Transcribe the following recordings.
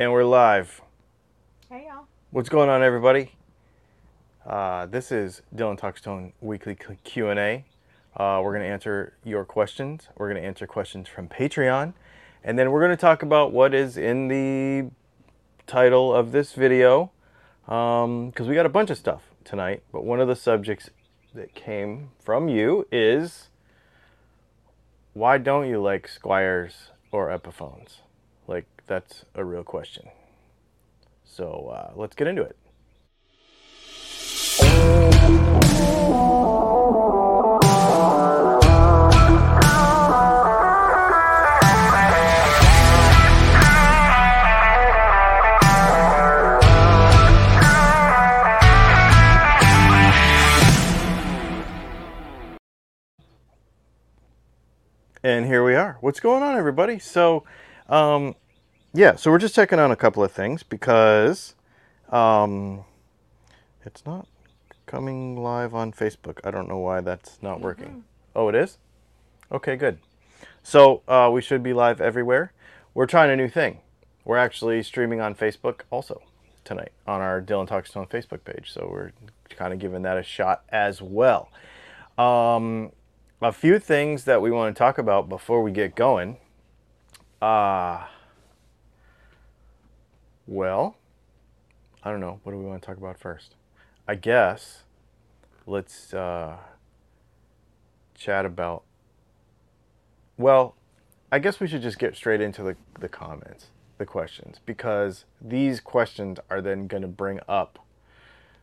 And we're live. Hey y'all. What's going on, everybody? Uh, this is Dylan Talks Tone Weekly Q and A. Uh, we're going to answer your questions. We're going to answer questions from Patreon, and then we're going to talk about what is in the title of this video, because um, we got a bunch of stuff tonight. But one of the subjects that came from you is why don't you like Squiers or Epiphones? Like that's a real question. So uh, let's get into it. And here we are. What's going on, everybody? So, um, yeah, so we're just checking on a couple of things because um, it's not coming live on Facebook. I don't know why that's not mm-hmm. working. Oh, it is? Okay, good. So uh, we should be live everywhere. We're trying a new thing. We're actually streaming on Facebook also tonight on our Dylan Talks on Facebook page. So we're kind of giving that a shot as well. Um, a few things that we want to talk about before we get going. Uh, well, I don't know. What do we want to talk about first? I guess let's uh, chat about. Well, I guess we should just get straight into the, the comments, the questions, because these questions are then going to bring up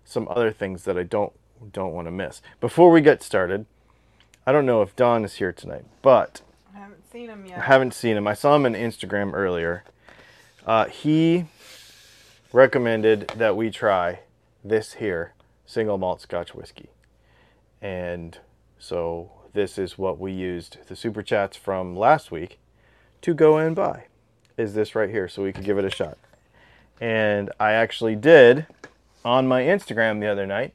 some other things that I don't don't want to miss. Before we get started, I don't know if Don is here tonight, but I haven't seen him yet. I haven't seen him. I saw him on Instagram earlier. Uh, he recommended that we try this here single malt Scotch whiskey, and so this is what we used the super chats from last week to go and buy. Is this right here, so we could give it a shot. And I actually did on my Instagram the other night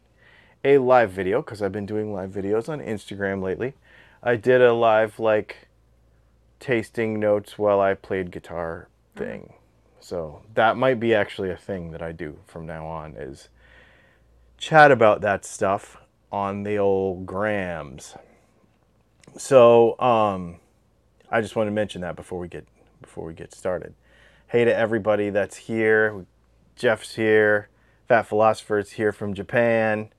a live video because I've been doing live videos on Instagram lately. I did a live like tasting notes while I played guitar thing. So that might be actually a thing that I do from now on is chat about that stuff on the old grams. So um, I just want to mention that before we get before we get started. Hey to everybody that's here. Jeff's here. Fat Philosopher's here from Japan.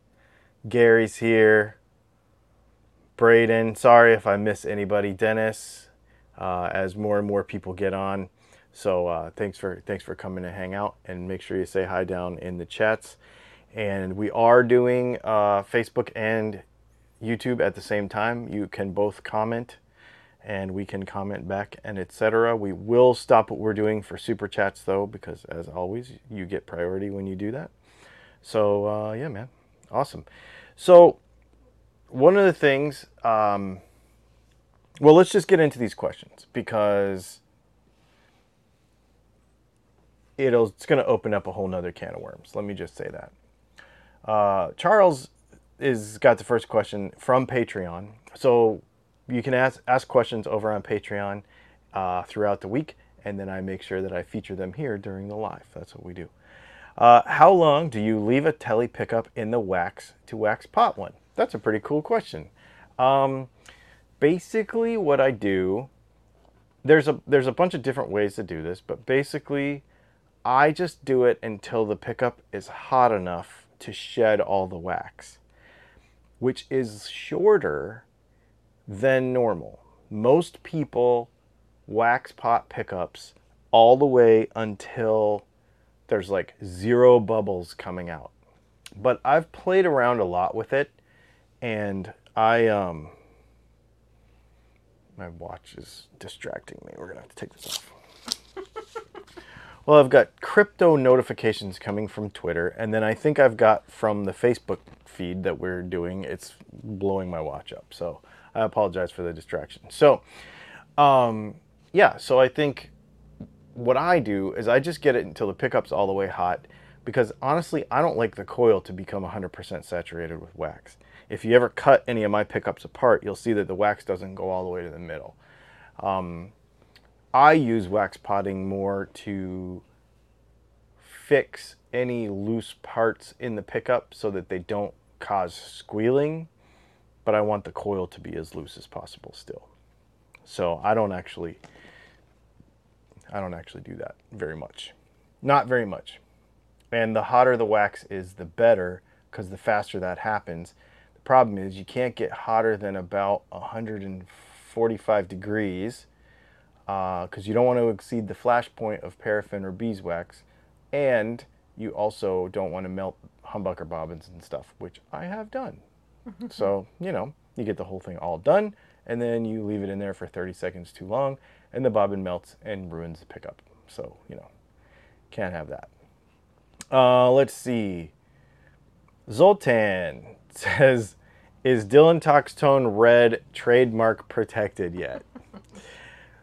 Gary's here. Braden, sorry if I miss anybody. Dennis, uh, as more and more people get on. So uh, thanks for thanks for coming to hang out and make sure you say hi down in the chats. And we are doing uh, Facebook and YouTube at the same time. You can both comment, and we can comment back and etc. We will stop what we're doing for super chats though, because as always, you get priority when you do that. So uh, yeah, man, awesome. So, one of the things, um, well, let's just get into these questions because it'll it's going to open up a whole nother can of worms. Let me just say that. Uh, Charles is got the first question from Patreon, so you can ask ask questions over on Patreon uh, throughout the week, and then I make sure that I feature them here during the live. That's what we do. Uh, how long do you leave a Tele pickup in the wax to wax pot one? That's a pretty cool question. Um, basically, what I do, there's a there's a bunch of different ways to do this, but basically, I just do it until the pickup is hot enough to shed all the wax, which is shorter than normal. Most people wax pot pickups all the way until there's like zero bubbles coming out. But I've played around a lot with it and I um my watch is distracting me. We're going to have to take this off. Well, I've got crypto notifications coming from Twitter and then I think I've got from the Facebook feed that we're doing. It's blowing my watch up. So, I apologize for the distraction. So, um yeah, so I think what I do is I just get it until the pickup's all the way hot because honestly, I don't like the coil to become 100% saturated with wax. If you ever cut any of my pickups apart, you'll see that the wax doesn't go all the way to the middle. Um, I use wax potting more to fix any loose parts in the pickup so that they don't cause squealing, but I want the coil to be as loose as possible still. So I don't actually I don't actually do that very much. Not very much. And the hotter the wax is, the better, because the faster that happens. The problem is you can't get hotter than about 145 degrees because uh, you don't want to exceed the flash point of paraffin or beeswax. And you also don't want to melt humbucker bobbins and stuff, which I have done. so, you know, you get the whole thing all done and then you leave it in there for 30 seconds too long and the bobbin melts and ruins the pickup. So, you know, can't have that. Uh, let's see. Zoltan says, is Dylan Talks Tone Red trademark protected yet?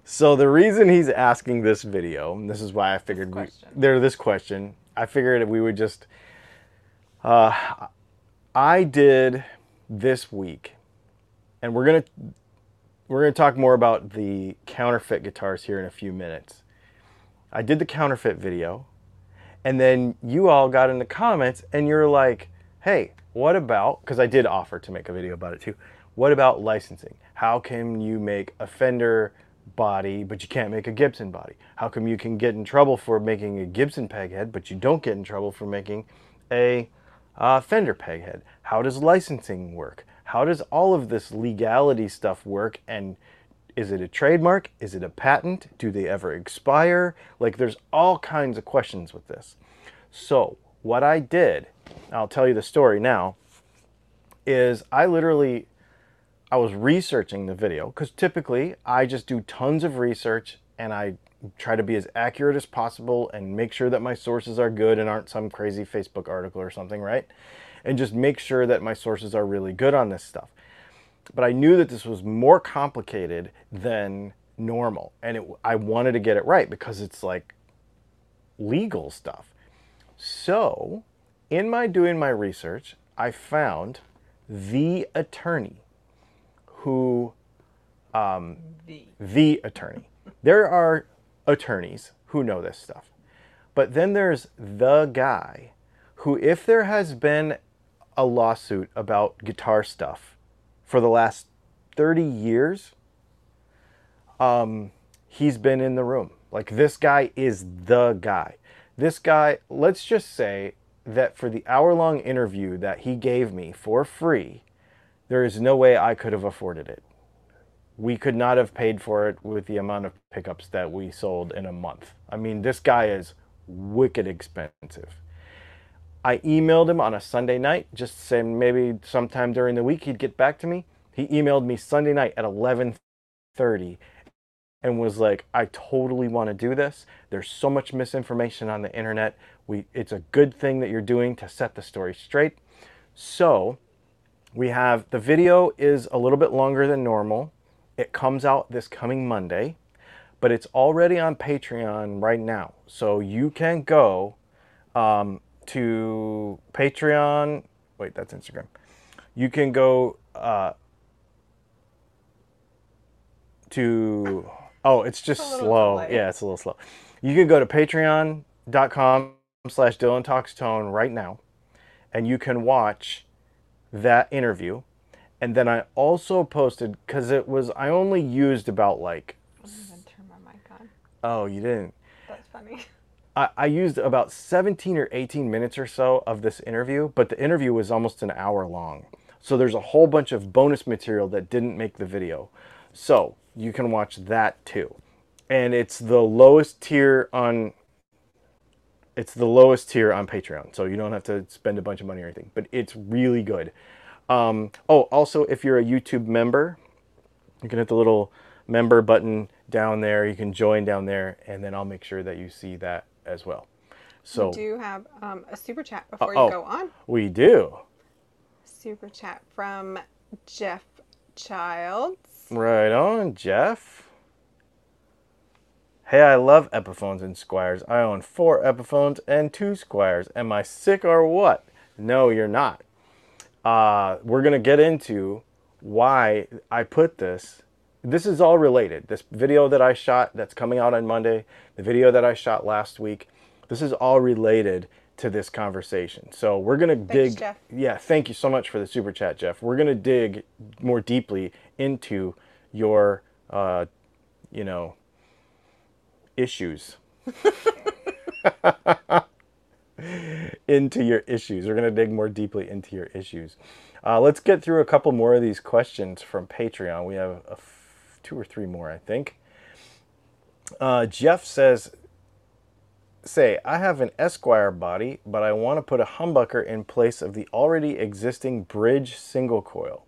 So the reason he's asking this video, and this is why I figured we, there this question, I figured we would just. Uh, I did this week, and we're gonna we're gonna talk more about the counterfeit guitars here in a few minutes. I did the counterfeit video, and then you all got in the comments and you're like, "Hey, what about?" Because I did offer to make a video about it too. What about licensing? How can you make a Fender body, but you can't make a Gibson body? How come you can get in trouble for making a Gibson peg head, but you don't get in trouble for making a uh, Fender peg head? How does licensing work? How does all of this legality stuff work? And is it a trademark? Is it a patent? Do they ever expire? Like, there's all kinds of questions with this. So, what I did, I'll tell you the story now, is I literally I was researching the video because typically I just do tons of research and I try to be as accurate as possible and make sure that my sources are good and aren't some crazy Facebook article or something, right? And just make sure that my sources are really good on this stuff. But I knew that this was more complicated than normal and it, I wanted to get it right because it's like legal stuff. So, in my doing my research, I found the attorney who um, the. the attorney. There are attorneys who know this stuff. But then there's the guy who, if there has been a lawsuit about guitar stuff for the last 30 years, um, he's been in the room. Like, this guy is the guy. This guy, let's just say that for the hour long interview that he gave me for free, there is no way I could have afforded it. We could not have paid for it with the amount of pickups that we sold in a month. I mean, this guy is wicked expensive. I emailed him on a Sunday night, just saying maybe sometime during the week he'd get back to me. He emailed me Sunday night at 11:30 and was like, "I totally want to do this. There's so much misinformation on the internet. We it's a good thing that you're doing to set the story straight." So, we have the video is a little bit longer than normal. It comes out this coming Monday, but it's already on Patreon right now. So you can go um, to Patreon. Wait, that's Instagram. You can go uh, to. Oh, it's just it's slow. Delay. Yeah, it's a little slow. You can go to patreon.com slash Dylan Talks Tone right now, and you can watch that interview. And then I also posted because it was I only used about like. turn my mic on. Oh, you didn't. That's funny. I, I used about 17 or 18 minutes or so of this interview, but the interview was almost an hour long. So there's a whole bunch of bonus material that didn't make the video. So you can watch that too. And it's the lowest tier on it's the lowest tier on Patreon, so you don't have to spend a bunch of money or anything. But it's really good. Um, oh, also, if you're a YouTube member, you can hit the little member button down there. You can join down there, and then I'll make sure that you see that as well. So we do have um, a super chat before uh, you go on. We do. Super chat from Jeff Childs. Right on, Jeff. Hey, I love Epiphones and Squiers. I own four Epiphones and two Squiers. Am I sick or what? No, you're not. Uh, we're going to get into why I put this. This is all related. This video that I shot that's coming out on Monday, the video that I shot last week, This is all related to this conversation. So we're gonna Thanks, dig. Jeff. Yeah, thank you so much for the super chat, Jeff. We're gonna dig more deeply into your, uh, you know, issues. into your issues. We're gonna dig more deeply into your issues. Uh, let's get through a couple more of these questions from Patreon. We have two or three more, I think. Uh, Jeff says, say, I have an Esquire body, but I want to put a humbucker in place of the already existing bridge single coil.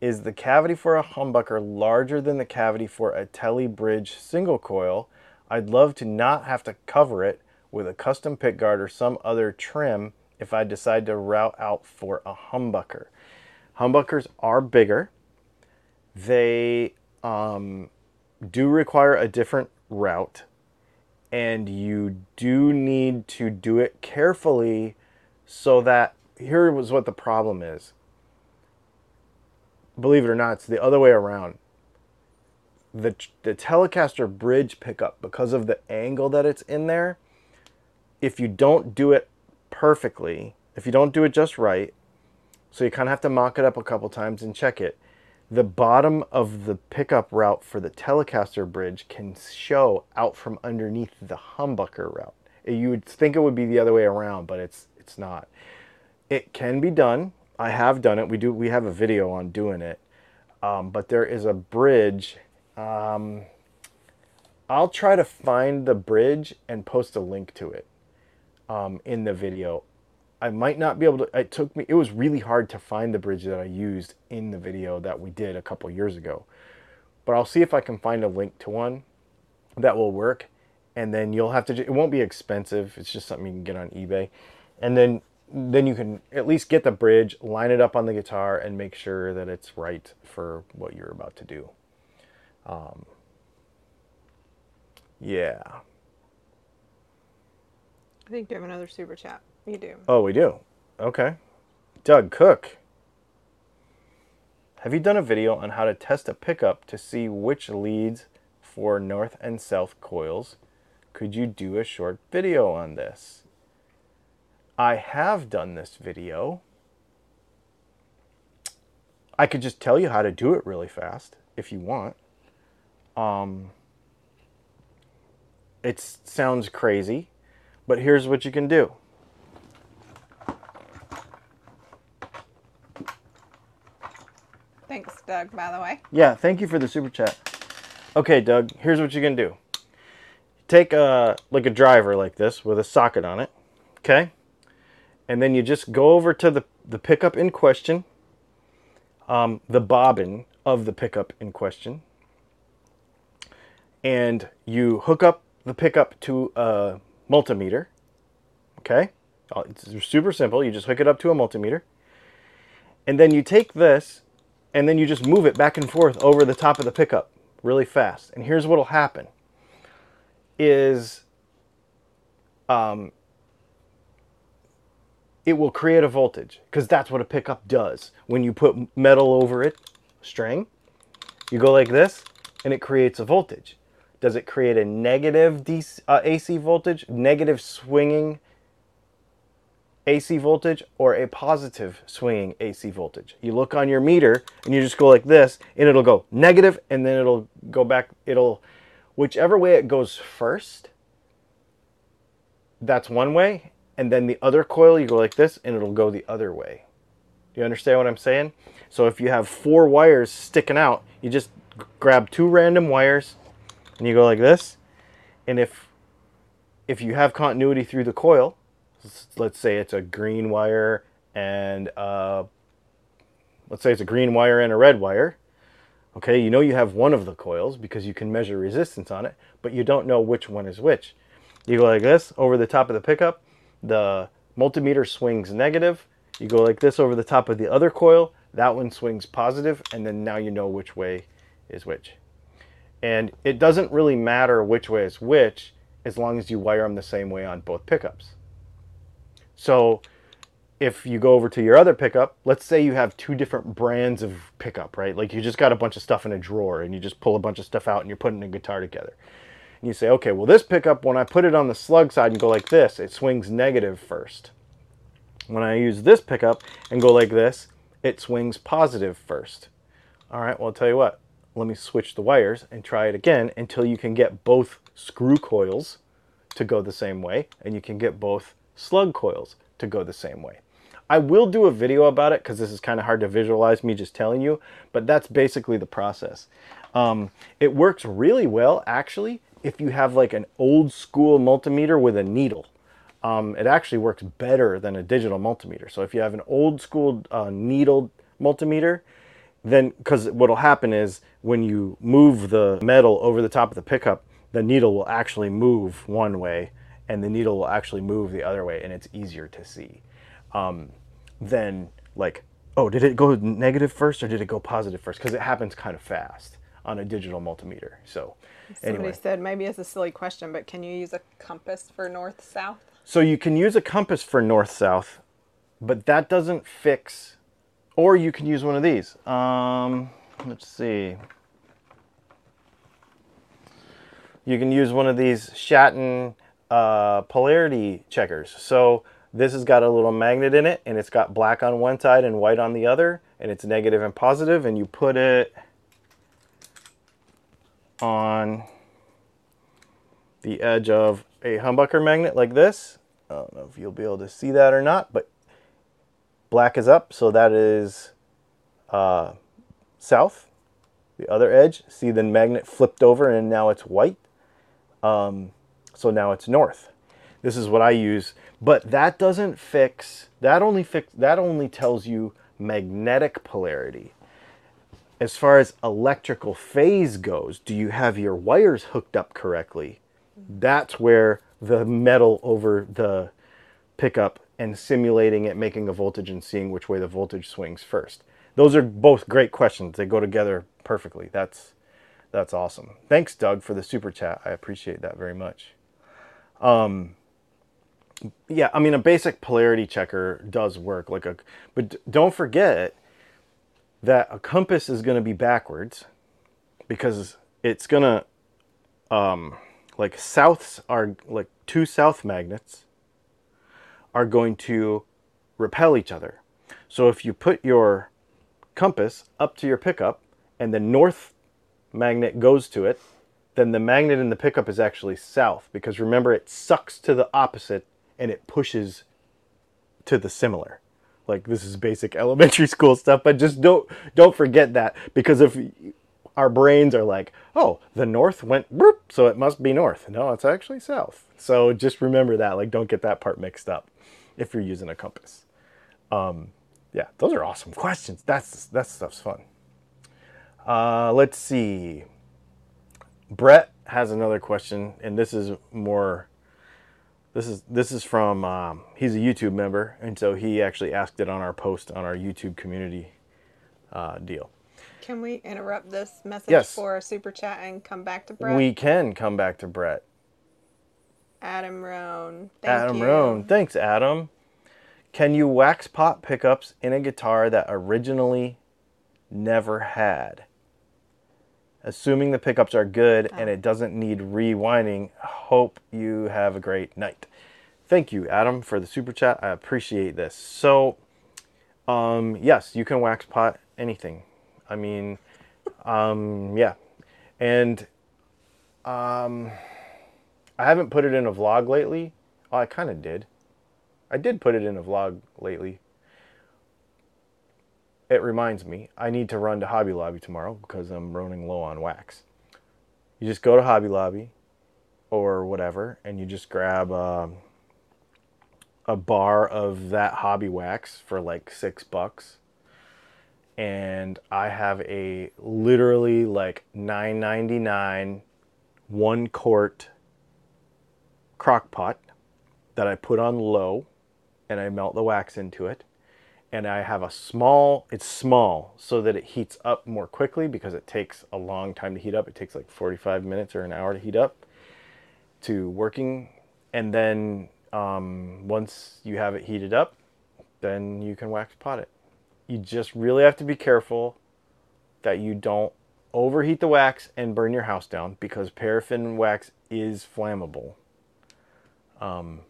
Is the cavity for a humbucker larger than the cavity for a Tele bridge single coil? I'd love to not have to cover it with a custom pick guard or some other trim if I decide to route out for a humbucker. Humbuckers are bigger. They um, do require a different route and you do need to do it carefully so that here was what the problem is believe it or not it's the other way around the the telecaster bridge pickup because of the angle that it's in there if you don't do it perfectly if you don't do it just right so you kind of have to mock it up a couple times and check it the bottom of the pickup route for the Telecaster bridge can show out from underneath the humbucker route. You would think it would be the other way around, but it's it's not. It can be done. I have done it. We do. We have a video on doing it. Um, but there is a bridge. Um, I'll try to find the bridge and post a link to it um, in the video. I might not be able to. It took me. It was really hard to find the bridge that I used in the video that we did a couple years ago. But I'll see if I can find a link to one that will work, and then you'll have to. It won't be expensive. It's just something you can get on eBay, and then then you can at least get the bridge, line it up on the guitar, and make sure that it's right for what you're about to do. Um, yeah. I think you have another super chat. You do. Oh, we do. Okay. Doug Cook. Have you done a video on how to test a pickup to see which leads for north and south coils? Could you do a short video on this? I have done this video. I could just tell you how to do it really fast if you want. Um, it sounds crazy, but here's what you can do. Thanks, Doug, by the way. Yeah, thank you for the super chat. Okay, Doug, here's what you can do. Take a like a driver like this with a socket on it, okay? And then you just go over to the, the pickup in question, um, the bobbin of the pickup in question, and you hook up the pickup to a multimeter, okay? Uh, It's super simple. You just hook it up to a multimeter. And then you take this and then you just move it back and forth over the top of the pickup really fast. And here's what'll happen is um, it will create a voltage because that's what a pickup does. When you put metal over it, string, you go like this and it creates a voltage. Does it create a negative DC, uh, AC voltage, negative swinging AC voltage or a positive swinging AC voltage. You look on your meter and you just go like this and it'll go negative and then it'll go back. It'll, whichever way it goes first, that's one way. And then the other coil, you go like this and it'll go the other way. You understand what I'm saying? So if you have four wires sticking out, you just grab two random wires and you go like this. And if if you have continuity through the coil, let's say it's a green wire and uh, let's say it's a green wire and a red wire. Okay, you know you have one of the coils because you can measure resistance on it, but you don't know which one is which. You go like this over the top of the pickup, the multimeter swings negative. You go like this over the top of the other coil, that one swings positive, and then now you know which way is which. And it doesn't really matter which way is which as long as you wire them the same way on both pickups. So if you go over to your other pickup, let's say you have two different brands of pickup, right? Like you just got a bunch of stuff in a drawer and you just pull a bunch of stuff out and you're putting a guitar together. and you say, okay, well, this pickup, when I put it on the slug side and go like this, it swings negative first. When I use this pickup and go like this, it swings positive first. All right, well, I'll tell you what, let me switch the wires and try it again until you can get both screw coils to go the same way and you can get both slug coils to go the same way. I will do a video about it because this is kind of hard to visualize me just telling you, but that's basically the process. Um, it works really well actually if you have like an old school multimeter with a needle. Um, it actually works better than a digital multimeter. So if you have an old school uh, needle multimeter, then because what will happen is when you move the metal over the top of the pickup, the needle will actually move one way and the needle will actually move the other way and it's easier to see um, than like, oh, did it go negative first or did it go positive first? Because it happens kind of fast on a digital multimeter. So Somebody anyway, said maybe it's a silly question, but can you use a compass for north south? so you can use a compass for north south, but that doesn't fix, or you can use one of these. Um, let's see. You can use one of these Shatton uh, polarity checkers. So this has got a little magnet in it and it's got black on one side and white on the other and it's negative and positive and you put it on the edge of a humbucker magnet like this. I don't know if you'll be able to see that or not, but black is up, so that is uh, south. The other edge, see the magnet flipped over and now it's white. Um, so now it's north. This is what I use, but that doesn't fix, that only fix, that only tells you magnetic polarity. As far as electrical phase goes, do you have your wires hooked up correctly? That's where the metal over the pickup and simulating it, making a voltage and seeing which way the voltage swings first. Those are both great questions. They go together perfectly. That's that's awesome. Thanks, Doug, for the super chat. I appreciate that very much. Um, yeah, I mean a basic polarity checker does work like a, but don't forget that a compass is going to be backwards because it's going to um like souths are like two south magnets are going to repel each other. So if you put your compass up to your pickup and the north magnet goes to it, then the magnet in the pickup is actually south because remember it sucks to the opposite and it pushes to the similar. Like this is basic elementary school stuff, but just don't don't forget that because if our brains are like, oh, the north went so it must be north. No, it's actually south. So just remember that. Like, don't get that part mixed up if you're using a compass. Um, yeah, those are awesome questions. That's that stuff's fun. Uh, let's see. Brett has another question, and this is more. This is this is from. Um, he's a YouTube member, and so he actually asked it on our post on our YouTube community uh, deal. Can we interrupt this message Yes. for a super chat and come back to Brett? We can come back to Brett. Adam Roan. Thank Adam you. Roan. Thanks, Adam. Can you wax pot pickups in a guitar that originally never had? Assuming the pickups are good and it doesn't need rewinding, hope you have a great night. Thank you, Adam, for the super chat. I appreciate this. So, um, yes, you can wax pot anything. I mean, um, yeah. And um, I haven't put it in a vlog lately. Oh, I kind of did. I did put it in a vlog lately. It reminds me, I need to run to Hobby Lobby tomorrow because I'm running low on wax. You just go to Hobby Lobby or whatever, and you just grab um, a bar of that hobby wax for like six bucks. And I have a literally like nine ninety nine one quart crock pot that I put on low and I melt the wax into it. And I have a small, it's small so that it heats up more quickly because it takes a long time to heat up. It takes like 45 minutes or an hour to heat up to working. And then um, once you have it heated up, then you can wax pot it. You just really have to be careful that you don't overheat the wax and burn your house down because paraffin wax is flammable. Um,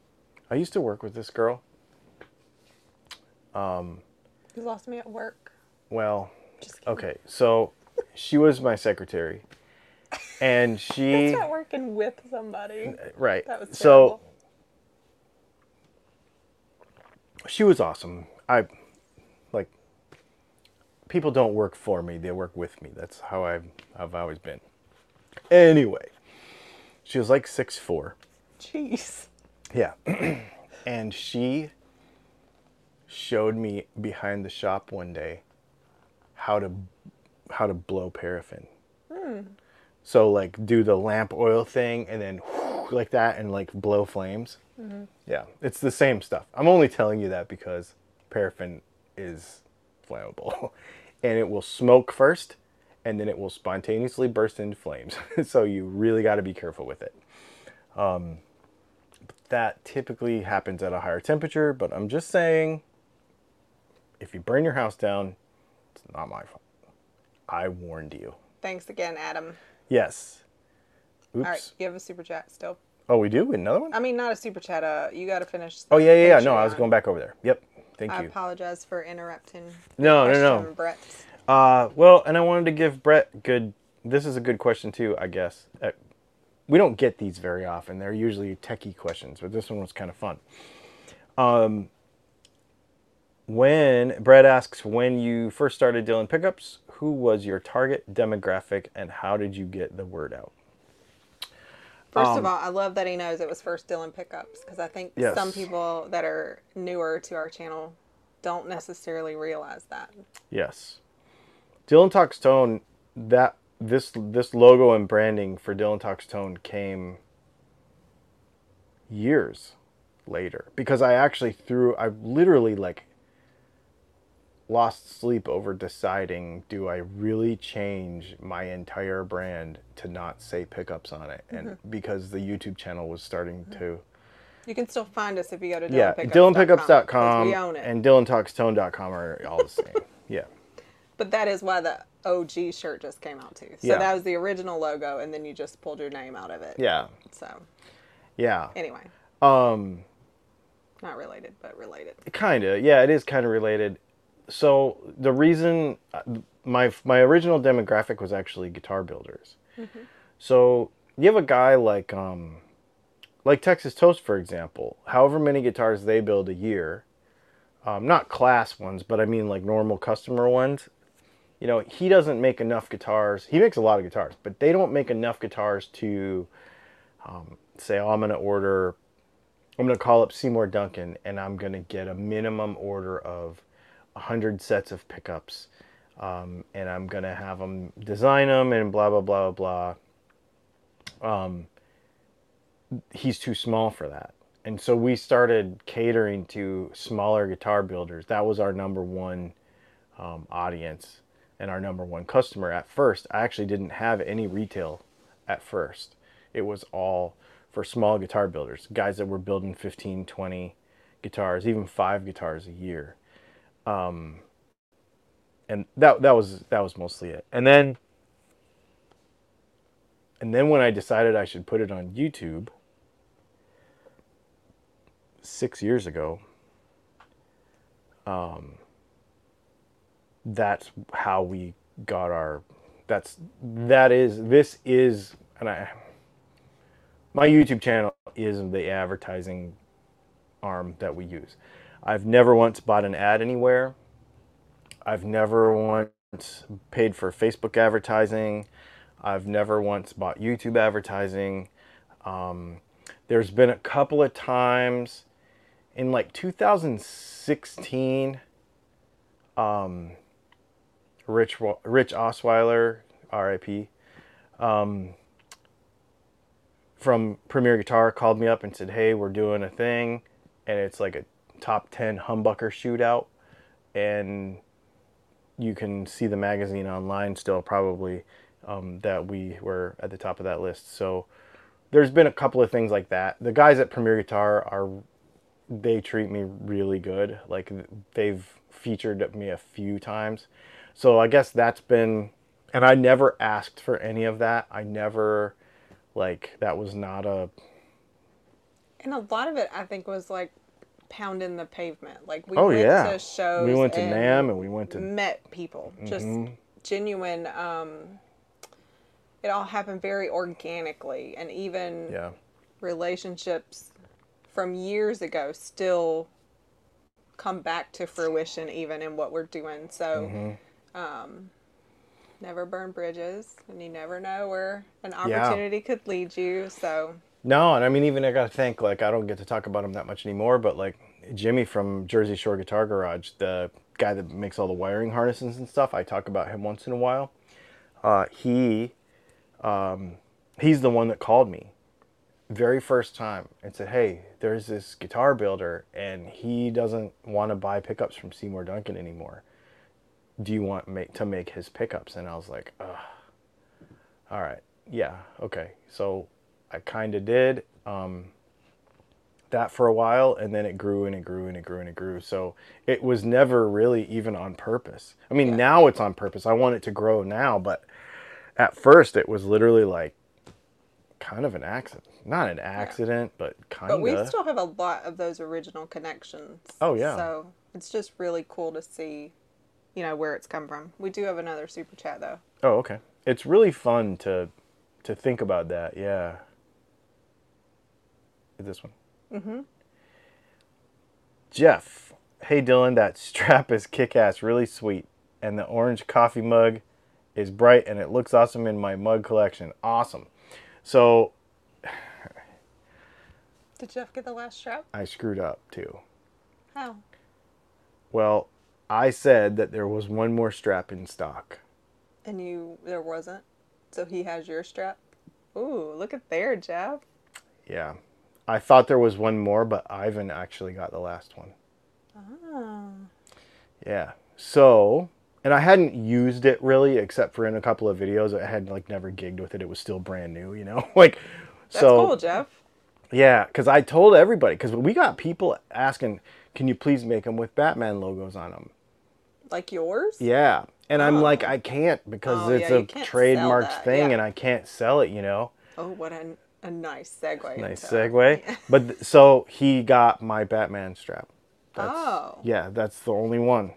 I used to work with this girl. You lost me at work. Well, okay, so she was my secretary, and she It's not working with somebody. right. That was so she was awesome. I like people don't work for me; they work with me. That's how I've I've always been. Anyway, she was like six four. Jeez. Yeah, and she showed me behind the shop one day how to how to blow paraffin. So like do the lamp oil thing and then like that and like blow flames. Yeah, it's the same stuff. I'm only telling you that because paraffin is flammable and it will smoke first and then it will spontaneously burst into flames. so you really got to be careful with it. Um, that typically happens at a higher temperature, but I'm just saying if you burn your house down, it's not my fault. I warned you. Thanks again, Adam. Yes. Oops. All right, you have a super chat still. Oh, we do another one. I mean, not a super chat. Uh, you got to finish. Oh yeah, yeah, yeah. No, I was going back over there. Yep. Thank I you. I apologize for interrupting. No, no, no. Brett. Uh, well, and I wanted to give Brett good. This is a good question too, I guess. We don't get these very often. They're usually techie questions, but this one was kind of fun. Um, when Brett asks when you first started dealing pickups, who was your target demographic, and how did you get the word out? First Um, of all, I love that he knows it was first Dylan pickups because I think Yes. some people that are newer to our channel don't necessarily realize that. Yes. Dylan Talks Tone, that this this logo and branding for Dylan Talks Tone came years later because I actually threw I literally like lost sleep over deciding do I really change my entire brand to not say pickups on it and mm-hmm. because the YouTube channel was starting mm-hmm. to You can still find us if you go to yeah dylanpickups.com. dylanpickups.com We own it. and dylantalkstone.com are all the same yeah But that is why the OG shirt just came out too. So Yeah. that was the original logo, and then you just pulled your name out of it. yeah So yeah anyway, um not related, but related. kind of yeah it is kind of related so the reason uh, my my original demographic was actually guitar builders so you have a guy like um like texas toast for example however many guitars they build a year um, not class ones but i mean like normal customer ones you know he doesn't make enough guitars he makes a lot of guitars but they don't make enough guitars to um, say oh i'm going to order I'm gonna call up Seymour Duncan and I'm gonna get a minimum order of 100 sets of pickups, um, and I'm gonna have them design them and blah blah blah blah. Um, he's too small for that, and so we started catering to smaller guitar builders. That was our number one um, audience and our number one customer at first. I actually didn't have any retail at first. It was all for small guitar builders, guys that were building 15, 20 guitars, even five guitars a year. Um, and that that was that was mostly it. And then and then when I decided I should put it on YouTube 6 years ago, um that's how we got our that's that is this is and I my YouTube channel is the advertising arm that we use. I've never once bought an ad anywhere. I've never once paid for Facebook advertising. I've never once bought YouTube advertising. Um, there's been a couple of times in like 2016. Um, Rich Rich Osweiler, R.I.P. Um, from Premier Guitar called me up and said, "Hey, we're doing a thing, and it's like a top ten humbucker shootout, and you can see the magazine online still probably um, that we were at the top of that list." So there's been a couple of things like that. The guys at Premier Guitar are they treat me really good. Like they've featured me a few times. So I guess that's been and I never asked for any of that. I never like that was not a And a lot of it, I think, was like pounding the pavement. Like we Oh, went yeah. to shows. we went to and NAMM and we went to met people. Just Mm-hmm. genuine. Um, it all happened very organically, and even yeah. relationships from years ago still come back to fruition, even in what we're doing. So. Mm-hmm. Um, Never burn bridges, and you never know where an opportunity could lead you. So, No, and I mean, even I got to think, like, I don't get to talk about him that much anymore, but like Jimmy from Jersey Shore Guitar Garage, the guy that makes all the wiring harnesses and stuff, I talk about him once in a while. Uh, he, um, he's the one that called me very first time and said, Hey, there's this guitar builder, and he doesn't want to buy pickups from Seymour Duncan anymore. Do you want make, to make his pickups? And I was like, Ugh. all right, yeah, okay. So I kind of did um, that for a while, and then it grew and it grew and it grew and it grew. So it was never really even on purpose. I mean, Yeah. now it's on purpose. I want it to grow now, but at first it was literally like kind of an accident. Not an accident, but kind of. but we still have a lot of those original connections. Oh, yeah. So it's just really cool to see, you know, where it's come from. We do have another super chat though. Oh, okay. It's really fun to to think about that. Yeah. This one. Mm-hmm. Jeff, hey Dylan, that strap is kick-ass, really sweet, and the orange coffee mug is bright and it looks awesome in my mug collection. Awesome. So Did Jeff get the last strap? I screwed up too. How? Well, I said that there was one more strap in stock. And you, there wasn't. So he has your strap. Ooh, look at there, Jeff. Yeah. I thought there was one more, but Ivan actually got the last one. Oh. Yeah. So, and I hadn't used it really, except for in a couple of videos. I had like never gigged with it. It was still brand new, you know. like, That's so cool, Jeff. yeah, because I told everybody because we got people asking, "Can you please make them with Batman logos on them?" Like yours? Yeah, and I'm Oh. like, I can't because Oh, it's yeah, a trademarked thing, yeah. and I can't sell it. You know. Oh, what a, a nice segue. Nice into- segue. But th- so he got my Batman strap. That's, Oh. Yeah, that's the only one.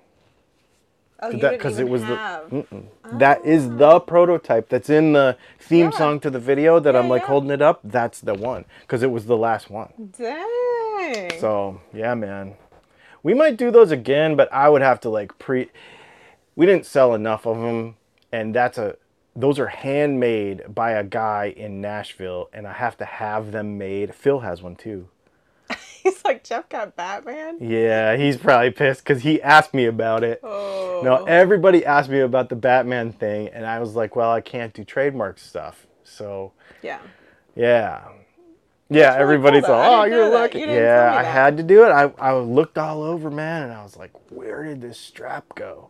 Oh, even it was have. the mm-mm. That is the ah. prototype that's in the theme Yeah. song to the video that Yeah, I'm like yeah. holding it up. That's the one because it was the last one. Dang. So yeah, man, we might do those again, but I would have to like pre. We didn't sell enough of them, and that's a. Those are handmade by a guy in Nashville, and I have to have them made. Phil has one too. He's like, Jeff got Batman? Yeah, he's probably pissed because he asked me about it. Oh. No, everybody asked me about the Batman thing, and I was like, well, I can't do trademark stuff. So, Yeah. yeah. Yeah, really everybody's cool. Like, oh, you're lucky. You Yeah, I had to do it. I, I looked all over, man, and I was like, where did this strap go?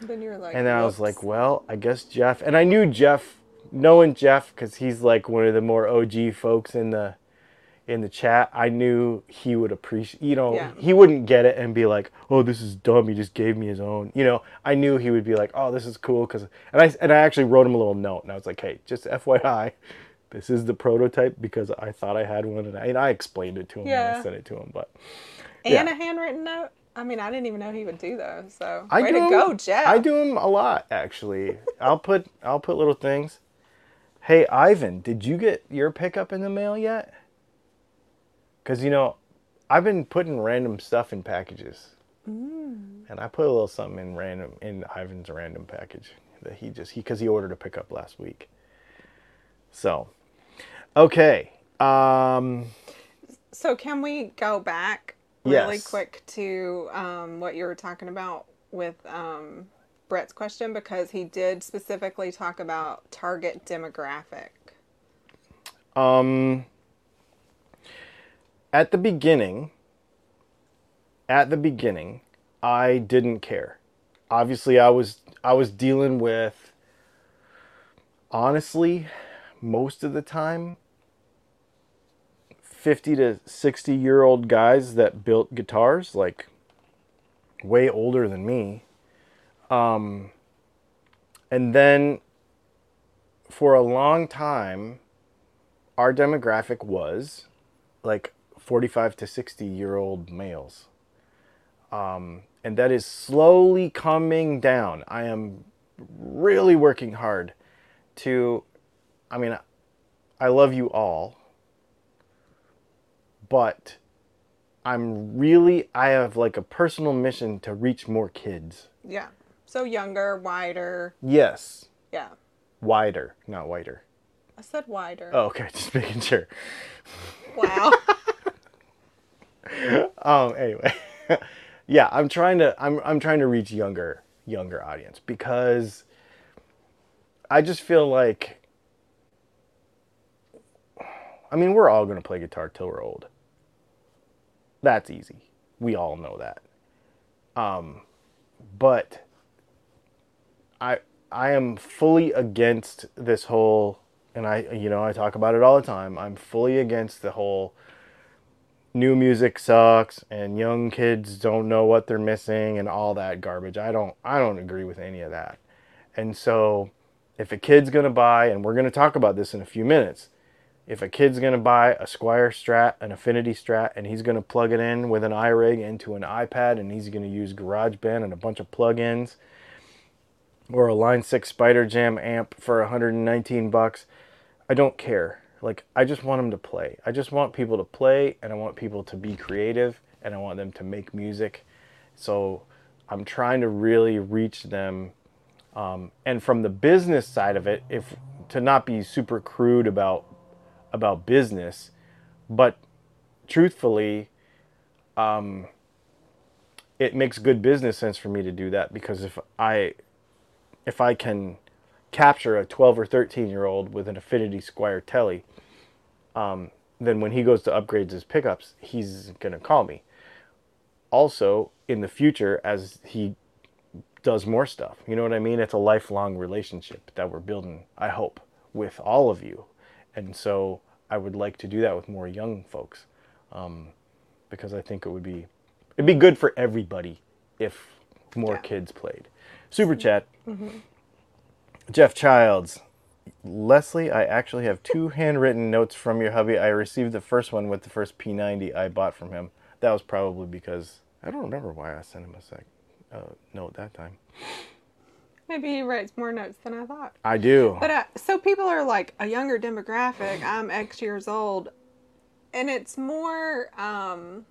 Then you're like, And then I was like, well, I guess Jeff. And I knew Jeff, knowing Jeff, because he's like one of the more OG folks in the in the chat. I knew he would appreciate. You know, Yeah. he wouldn't get it and be like, "Oh, this is dumb. He just gave me his own." You know, I knew he would be like, "Oh, this is cool." Because and I and I actually wrote him a little note, and I was like, "Hey, just FYI." This is the prototype because I thought I had one, and I, and I explained it to him when I sent it to him. But and yeah. a handwritten note. I mean, I didn't even know he would do those. So I way do to 'em- go, Jeff. I do them a lot actually. I'll put I'll put little things. Hey Ivan, did you get your pickup in the mail yet? Cause you know, I've been putting random stuff in packages, Mm. and I put a little something in random in Ivan's random package that he just he because he ordered a pickup last week. So, okay, um, So can we go back really Yes. quick to um, what you were talking about with um, Brett's question because he did specifically talk about target demographic. Um, at the beginning, at the beginning, I didn't care. Obviously, I was I was dealing with honestly most of the time 50 to 60 year old guys that built guitars like way older than me um and then for a long time, our demographic was like 45 to 60 year old males. Um, and that is slowly coming down. I am really working hard to, I mean, I love you all, but I'm really, I have like a personal mission to reach more kids. Yeah. So younger, wider. Yes, Yeah. wider, not whiter. I said wider. Oh, okay, just making sure. Wow. Um, anyway, yeah, I'm trying to, I'm, I'm trying to reach younger, younger audience because I just feel like, I mean, we're all gonna play guitar till we're old. That's easy. We all know that. Um, but I I am fully against this whole and I you know I talk about it all the time. I'm fully against the whole new music sucks and young kids don't know what they're missing and all that garbage. I don't I don't agree with any of that. And so if a kid's going to buy and we're going to talk about this in a few minutes. If a kid's going to buy a Squier Strat, an Affinity Strat, and he's going to plug it in with an iRig into an iPad and he's going to use GarageBand and a bunch of plugins, or a Line 6 Spider Jam amp for 119 bucks. I don't care. Like I just want them to play. I just want people to play and I want people to be creative and I want them to make music. So I'm trying to really reach them um, and from the business side of it, if to not be super crude about about business, but truthfully, um, it makes good business sense for me to do that because if I if I can capture a 12 or 13 year old with an Affinity Squier Tele, um, then when he goes to upgrade his pickups, he's to call me. Also, in the future, as he does more stuff, you know what I mean? It's a lifelong relationship that we're building, I hope, with all of you. And so I would like to do that with more young folks um, because I think it would be it'd be good for everybody if more Yeah. kids played. Super chat. Jeff Childs. Leslie, I actually have two handwritten notes from your hubby. I received the first one with the first P90 I bought from him. That was probably because I don't remember why I sent him a sec uh, note that time. Maybe he writes more notes than I thought. I do. But uh, so people are like a younger demographic. I'm X years old, and it's more. Um,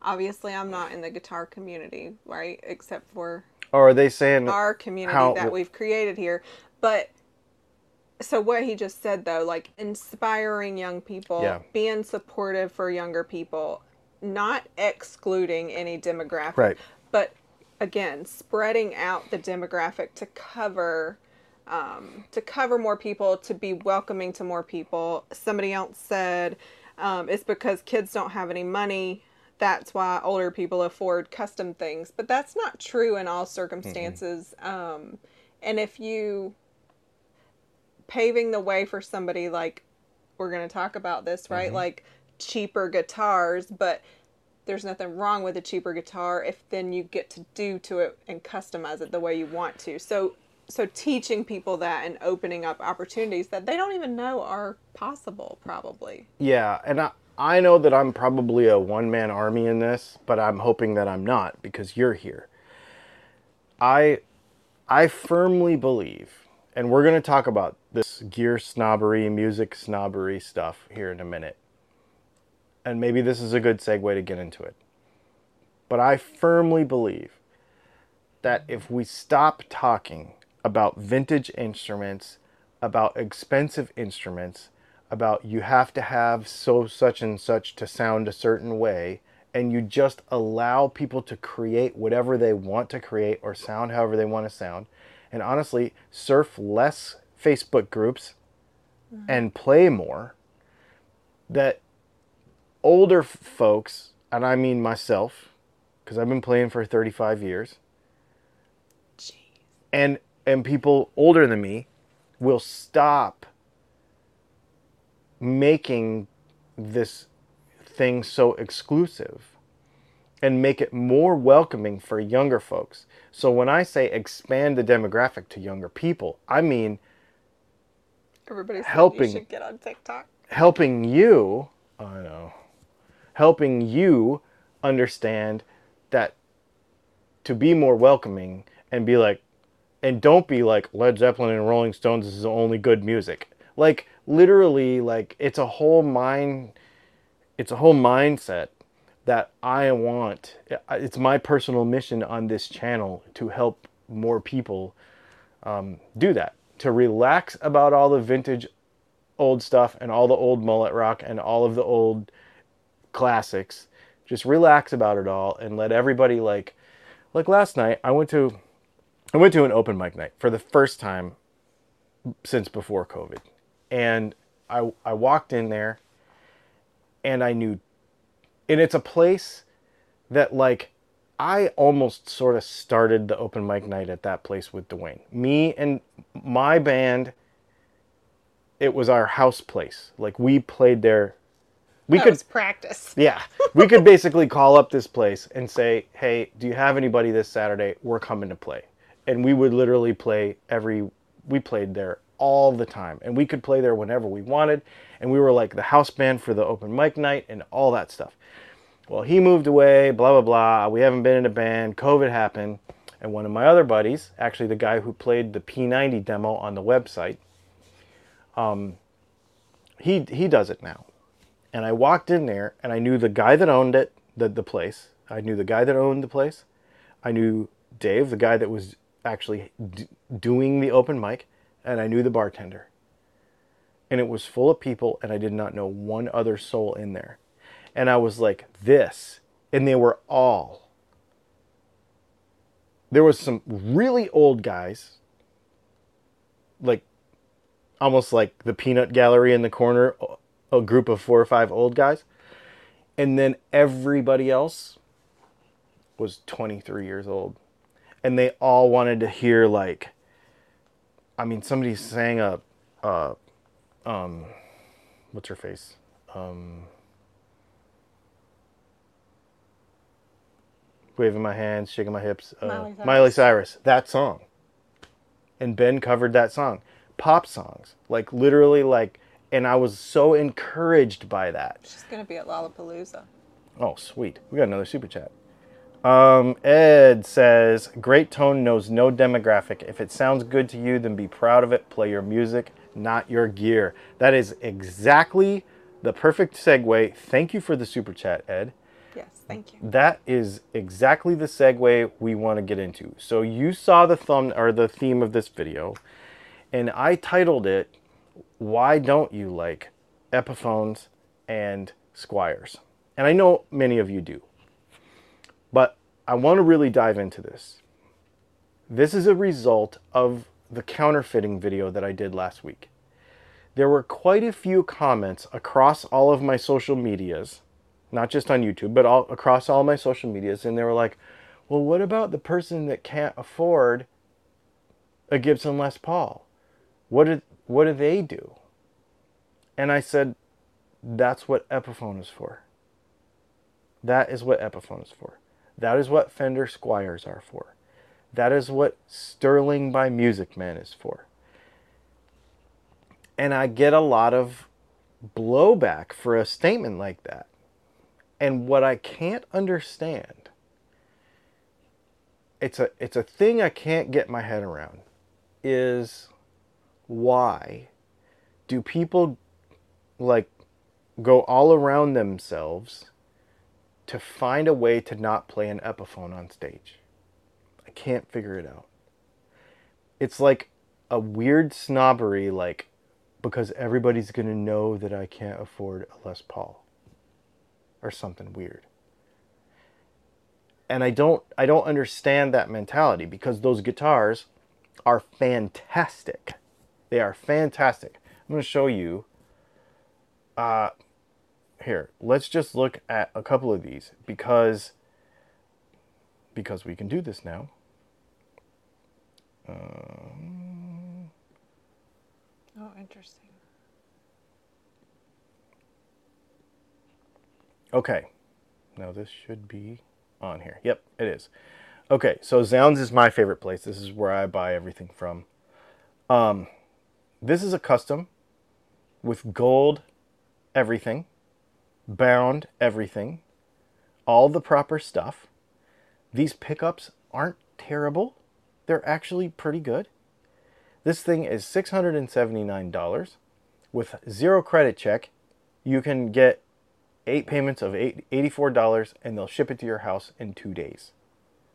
obviously, I'm not in the guitar community, right? Except for or are they saying our community How- that we've created here. But so what he just said though, like inspiring young people, Yeah. being supportive for younger people, not excluding any demographic, Right. but again, spreading out the demographic to cover um, to cover more people, to be welcoming to more people. Somebody else said um, it's because kids don't have any money. That's why older people afford custom things. But that's not true in all circumstances. Um, and if you paving the way for somebody like we're going to talk about this, right? Like cheaper guitars, but there's nothing wrong with a cheaper guitar if then you get to do to it and customize it the way you want to. So so teaching people that and opening up opportunities that they don't even know are possible probably. Yeah, and I, I know that I'm probably a one man army in this, but I'm hoping that I'm not because you're here. I I firmly believe, and we're going to talk about this gear snobbery, music snobbery stuff here in a minute. And maybe this is a good segue to get into it. But I firmly believe that if we stop talking about vintage instruments, about expensive instruments, about you have to have so such and such to sound a certain way, and you just allow people to create whatever they want to create or sound however they want to sound, and honestly, surf less Facebook groups mm-hmm. and play more, that older folks, and I mean myself, because I've been playing for 35 years, Jeez. and and people older than me will stop making this thing so exclusive and make it more welcoming for younger folks. So when I say expand the demographic to younger people, I mean Everybody's Helping. you should get on TikTok. helping you, I know, helping you understand that to be more welcoming and be like, and don't be like Led Zeppelin and Rolling Stones is only good music. Like literally, like it's a whole mind, it's a whole mindset that I want. It's my personal mission on this channel to help more people um, do that. To relax about all the vintage old stuff and all the old mullet rock and all of the old classics. Just relax about it all and let everybody like like last night I went to I went to an open mic night for the first time since before COVID. And I I walked in there and I knew and it's a place that like I almost sort of started the open mic night at that place with Dwayne. Me and my band it was our house place. Like we played there. We that could practice. yeah, we could basically call up this place and say, "Hey, do you have anybody this Saturday? We're coming to play." And we would literally play every we played there all the time. And we could play there whenever we wanted, and we were like the house band for the open mic night and all that stuff. Well, he moved away, blah blah blah. We haven't been in a band. COVID happened, and one of my other buddies, actually the guy who played the P90 demo on the website, um, he he does it now. And I walked in there, and I knew the guy that owned it, the the place. I knew the guy that owned the place. I knew Dave, the guy that was actually d- doing the open mic, and I knew the bartender. And it was full of people, and I did not know one other soul in there. And I was like, this. And they were all. There was some really old guys, like almost like the peanut gallery in the corner, a group of four or five old guys. And then everybody else was 23 years old. And they all wanted to hear like I mean somebody sang a uh um what's her face? Um waving my hands, shaking my hips. Uh, Miley Cyrus. Miley Cyrus. That song. And Ben covered that song. Pop songs. Like literally like and I was so encouraged by that. She's gonna be at Lollapalooza. Oh, sweet. We got another super chat. Um, Ed says, Great tone knows no demographic. If it sounds good to you, then be proud of it. Play your music, not your gear. That is exactly the perfect segue. Thank you for the super chat, Ed. Yes, thank you. That is exactly the segue we want to get into. So you saw the thumb or the theme of this video, and I titled it "Why Don't You Like Epiphones and Squiers?" And I know many of you do, but I want to really dive into this. This is a result of the counterfeiting video that I did last week. There were quite a few comments across all of my social medias not just on YouTube, but all across all my social medias, and they were like, "Well, what about the person that can't afford a Gibson Les Paul? What did what do they do?" And I said, "That's what Epiphone is for. That is what Epiphone is for. That is what Fender Squiers are for. That is what Sterling by Music Man is for." And I get a lot of blowback for a statement like that. And what I can't understand, it's a it's a thing I can't get my head around, is why do people like go all around themselves to find a way to not play an Epiphone on stage? I can't figure it out. It's like a weird snobbery, like because everybody's gonna know that I can't afford a Les Paul or something weird. And I don't I don't understand that mentality because those guitars are fantastic. They are fantastic. I'm going to show you uh here. Let's just look at a couple of these because because we can do this now. Um, Oh, interesting. Okay. Now this should be on here. Yep, it is. Okay, so zZounds is my favorite place. This is where I buy everything from. Um, this is a custom with gold everything, bound everything, all the proper stuff. These pickups aren't terrible. They're actually pretty good. This thing is $679 with zero credit check. You can get eight payments of $84 and they'll ship it to your house in two days.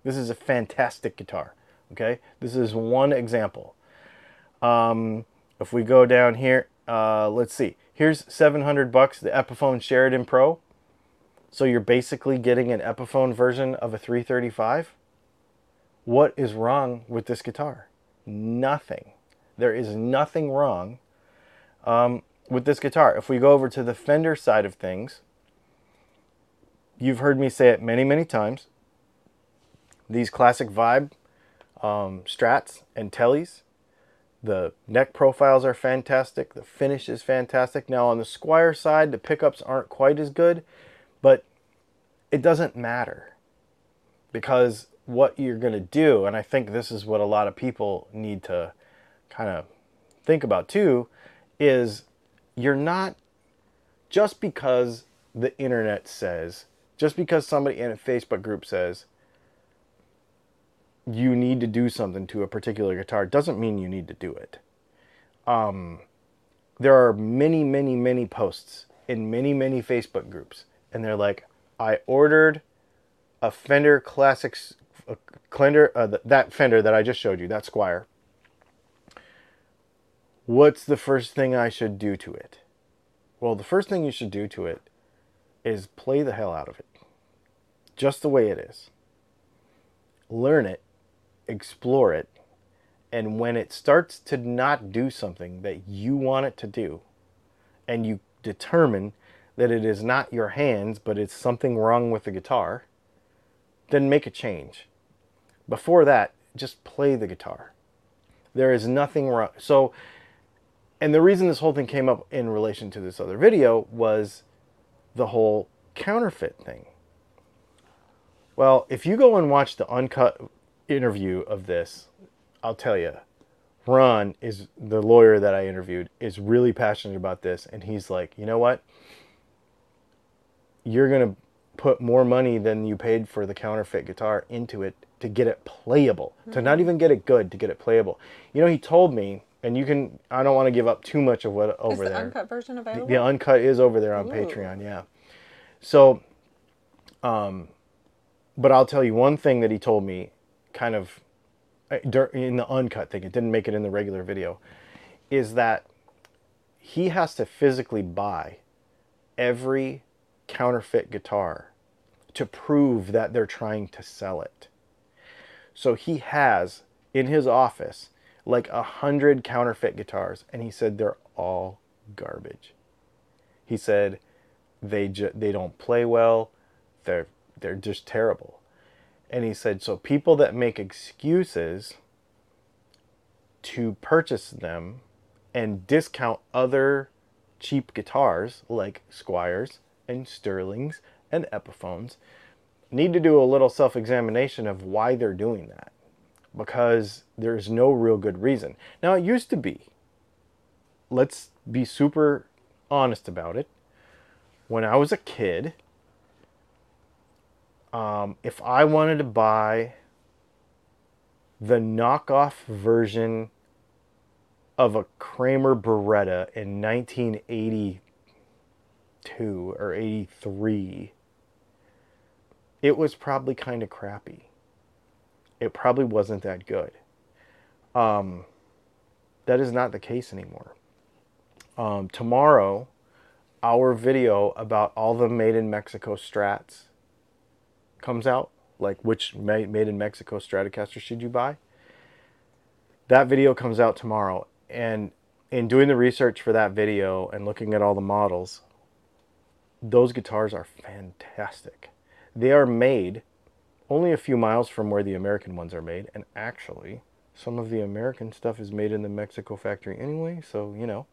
This is a fantastic guitar. Okay, this is one example. Um, if we go down here, uh, let's see. Here's 700 bucks, the Epiphone Sheraton Pro. So you're basically getting an Epiphone version of a 335. What is wrong with this guitar? Nothing. There is nothing wrong um, with this guitar. If we go over to the Fender side of things, you've heard me say it many, many times. These classic vibe um, strats and Teles, the neck profiles are fantastic. The finish is fantastic. Now on the Squier side, the pickups aren't quite as good, but it doesn't matter because what you're going to do, and I think this is what a lot of people need to kind of think about too, is you're not just because the internet says, just because somebody in a Facebook group says, you need to do something to a particular guitar doesn't mean you need to do it. Um, there are many, many, many posts in many, many Facebook groups, and they're like, I ordered a Fender Classics, a Fender, uh, that Fender that I just showed you, that Squier. What's the first thing I should do to it? Well, the first thing you should do to it is play the hell out of it. Just the way it is. Learn it explore it. And when it starts to not do something that you want it to do, and you determine that it is not your hands, but it's something wrong with the guitar, then make a change. Before that, just play the guitar. There is nothing wrong. So, and the reason this whole thing came up in relation to this other video was the whole counterfeit thing. Well, if you go and watch the uncut interview of this, I'll tell you, Ron is the lawyer that I interviewed is really passionate about this, and he's like, you know what? You're gonna put more money than you paid for the counterfeit guitar into it to get it playable, mm-hmm. to not mm-hmm. even get it good, to get it playable. You know, he told me, and you can. I don't want to give up too much of what over is the there. uncut version available? The, the uncut is over there on Ooh. Patreon. Yeah. So, um, but I'll tell you one thing that he told me kind of uh, in the uncut thing, it didn't make it in the regular video, is that he has to physically buy every counterfeit guitar to prove that they're trying to sell it. So he has in his office like a hundred counterfeit guitars, and he said they're all garbage. He said they they don't play well. They're they're just terrible. And he said, so people that make excuses to purchase them and discount other cheap guitars like Squiers and Sterlings and Epiphones need to do a little self examination of why they're doing that because there's no real good reason. Now, it used to be, let's be super honest about it. When I was a kid, um, if I wanted to buy the knockoff version of a Kramer Baretta in 1982 or 83, it was probably kind of crappy. It probably wasn't that good. Um, that is not the case anymore. Um, tomorrow, our video about all the made in Mexico strats comes out, like which made in Mexico Stratocaster should you buy? That video comes out tomorrow. And in doing the research for that video and looking at all the models, those guitars are fantastic. They are made only a few miles from where the American ones are made. And actually, some of the American stuff is made in the Mexico factory anyway. So, you know.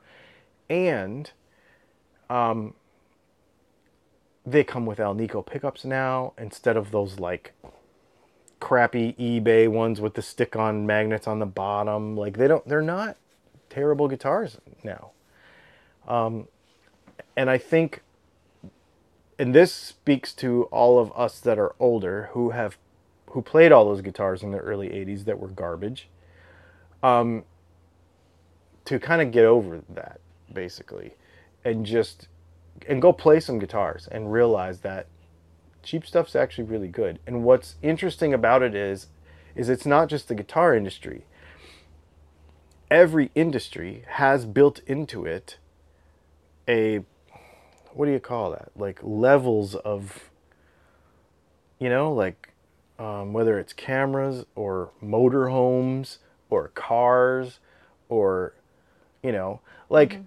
And um, they come with Alnico pickups now instead of those like crappy eBay ones with the stick-on magnets on the bottom. Like they don't, they're not terrible guitars now. Um, and I think, and this speaks to all of us that are older who have, who played all those guitars in the early '80s that were garbage. Um, to kind of get over that, basically, and just and go play some guitars and realize that cheap stuff's actually really good. And what's interesting about it is is it's not just the guitar industry. Every industry has built into it a what do you call that? Like levels of you know, like um, whether it's cameras or motorhomes or cars or you know, like mm-hmm.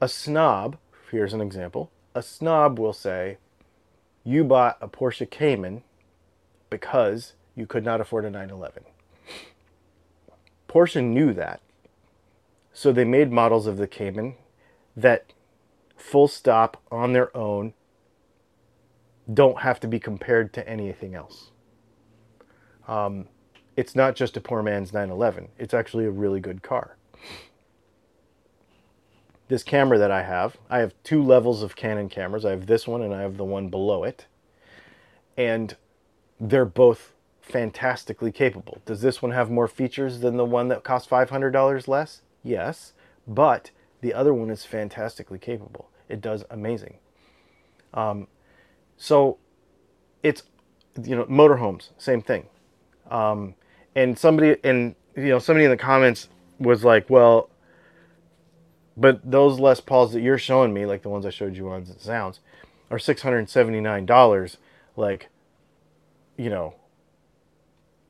a snob, here's an example. A snob will say, You bought a Porsche Cayman because you could not afford a 911. Porsche knew that. So they made models of the Cayman that, full stop, on their own, don't have to be compared to anything else. Um, it's not just a poor man's 911, it's actually a really good car this camera that I have, I have two levels of Canon cameras. I have this one and I have the one below it. And they're both fantastically capable. Does this one have more features than the one that costs $500 less? Yes, but the other one is fantastically capable. It does amazing. Um, so it's, you know, motorhomes, same thing. Um, and somebody, and, you know, somebody in the comments was like, well, but those Les Pauls that you're showing me, like the ones I showed you on zZounds, are six hundred and seventy nine dollars. Like, you know,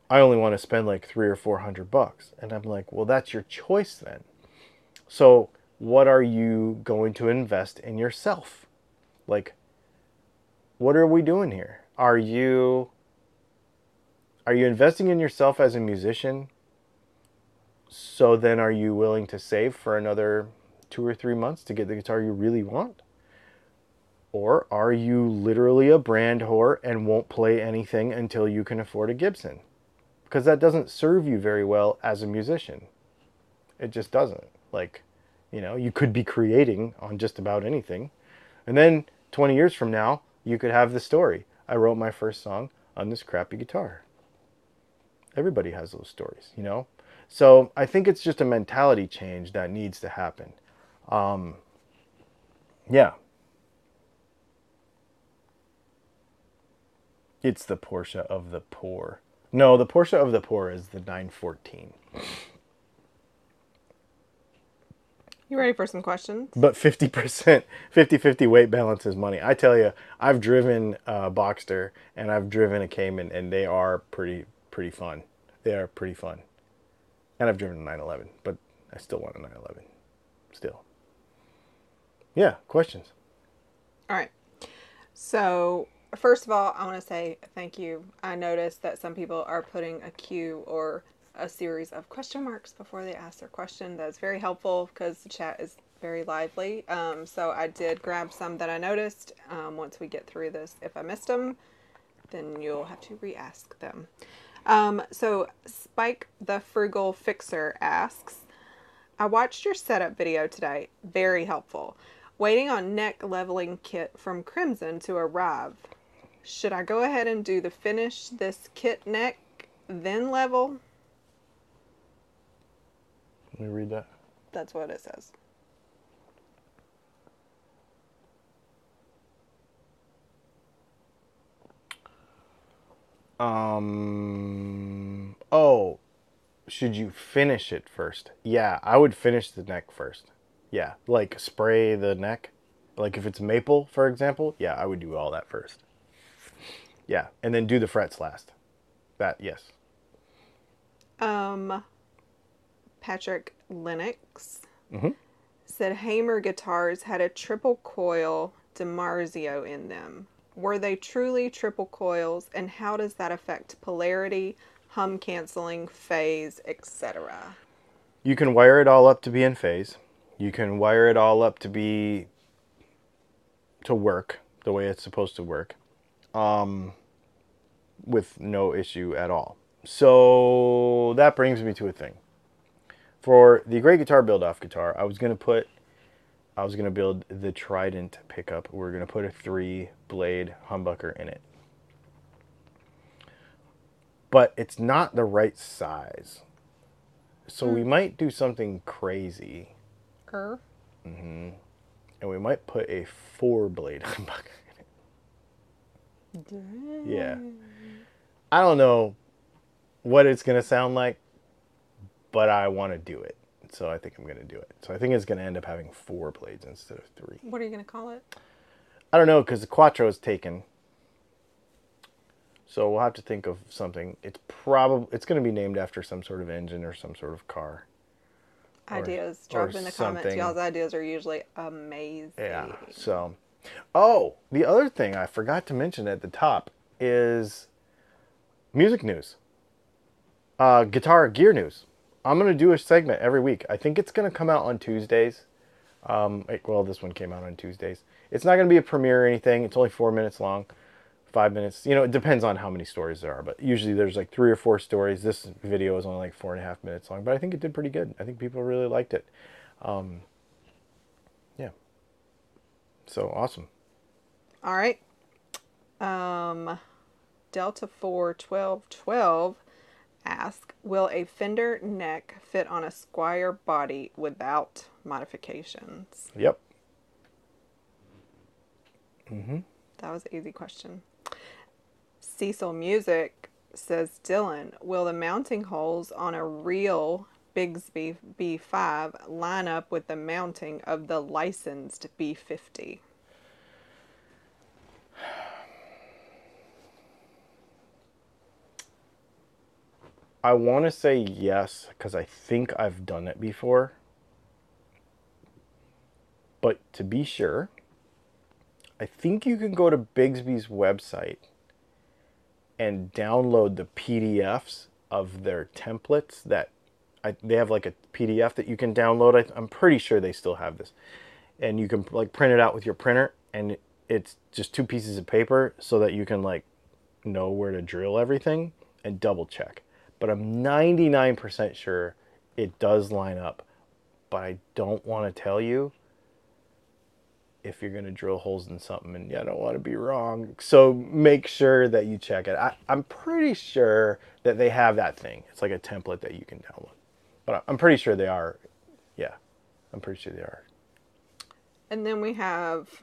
I only want to spend like three or four hundred bucks, and I'm like, well, that's your choice then. So, what are you going to invest in yourself? Like, what are we doing here? Are you are you investing in yourself as a musician? So then, are you willing to save for another two or three months to get the guitar you really want? Or are you literally a brand whore and won't play anything until you can afford a Gibson? Because that doesn't serve you very well as a musician. It just doesn't. Like, you know, you could be creating on just about anything. And then 20 years from now, you could have the story. I wrote my first song on this crappy guitar. Everybody has those stories, you know? So I think it's just a mentality change that needs to happen. Um, yeah. It's the Porsche of the poor. No, the Porsche of the poor is the 914. You ready for some questions? But 50%, 50 50 weight balance is money. I tell you, I've driven a Boxster and I've driven a Cayman, and they are pretty, pretty fun. They are pretty fun. And I've driven a 911, but I still want a 911. Yeah, questions. All right. So, first of all, I want to say thank you. I noticed that some people are putting a Q or a series of question marks before they ask their question. That's very helpful because the chat is very lively. Um, so, I did grab some that I noticed. Um, once we get through this, if I missed them, then you'll have to re ask them. Um, so, Spike the Frugal Fixer asks, I watched your setup video today. Very helpful. Waiting on neck leveling kit from Crimson to arrive. Should I go ahead and do the finish this kit neck, then level? Let me read that. That's what it says. Um. Oh, should you finish it first? Yeah, I would finish the neck first. Yeah, like spray the neck. Like if it's maple, for example, yeah, I would do all that first. Yeah, and then do the frets last. That yes. Um, Patrick Lennox mm-hmm. said Hamer guitars had a triple coil DiMarzio in them. Were they truly triple coils, and how does that affect polarity, hum canceling, phase, etc.? You can wire it all up to be in phase. You can wire it all up to be to work the way it's supposed to work um, with no issue at all. So that brings me to a thing. For the Great Guitar Build Off guitar, I was going to put I was gonna build the Trident pickup. We're gonna put a three blade humbucker in it, but it's not the right size. So we might do something crazy, Er. and we might put a four blade humbucker. Yeah. I don't know what it's going to sound like, but I want to do it. So I think I'm going to do it. So I think it's going to end up having four blades instead of three. What are you gonna call it? I don't know because the Quattro is taken. So we'll have to think of something. It's probably it's going to be named after some sort of engine or some sort of car. Or- Ideas. or Drop in the comments. Y'all's ideas are usually amazing. Yeah. So, oh, the other thing I forgot to mention at the top is music news. Uh, guitar gear news. I'm gonna do a segment every week. I think it's gonna come out on Tuesdays. Um, well, this one came out on Tuesdays. It's not gonna be a premiere or anything. It's only four minutes long, five minutes. You know, it depends on how many stories there are. But usually there's like three or four stories. This video is only like four and a half minutes long, but I think it did pretty good. I think people really liked it. Um, yeah. So awesome. All right. Um, Delta Four Twelve Twelve ask, will a fender neck fit on a Squier body without modifications? Yep. Mm hmm. That was an easy question. Cecil Music says, Dylan, will the mounting holes on a real Bigsby B5 line up with the mounting of the licensed B50? I want to say yes because I think I've done it before. But to be sure, I think you can go to Bigsby's website and download the PDFs of their templates that I, they have like a PDF that you can download. I, I'm pretty sure they still have this. And you can like print it out with your printer and it's just two pieces of paper so that you can like know where to drill everything and double check. But I'm 99% sure it does line up. But I don't want to tell you if you're going to drill holes in something and I don't want to be wrong. So make sure that you check it. I, I'm pretty sure that they have that thing. It's like a template that you can download. But I'm pretty sure they are. Yeah, I'm pretty sure they are. And then we have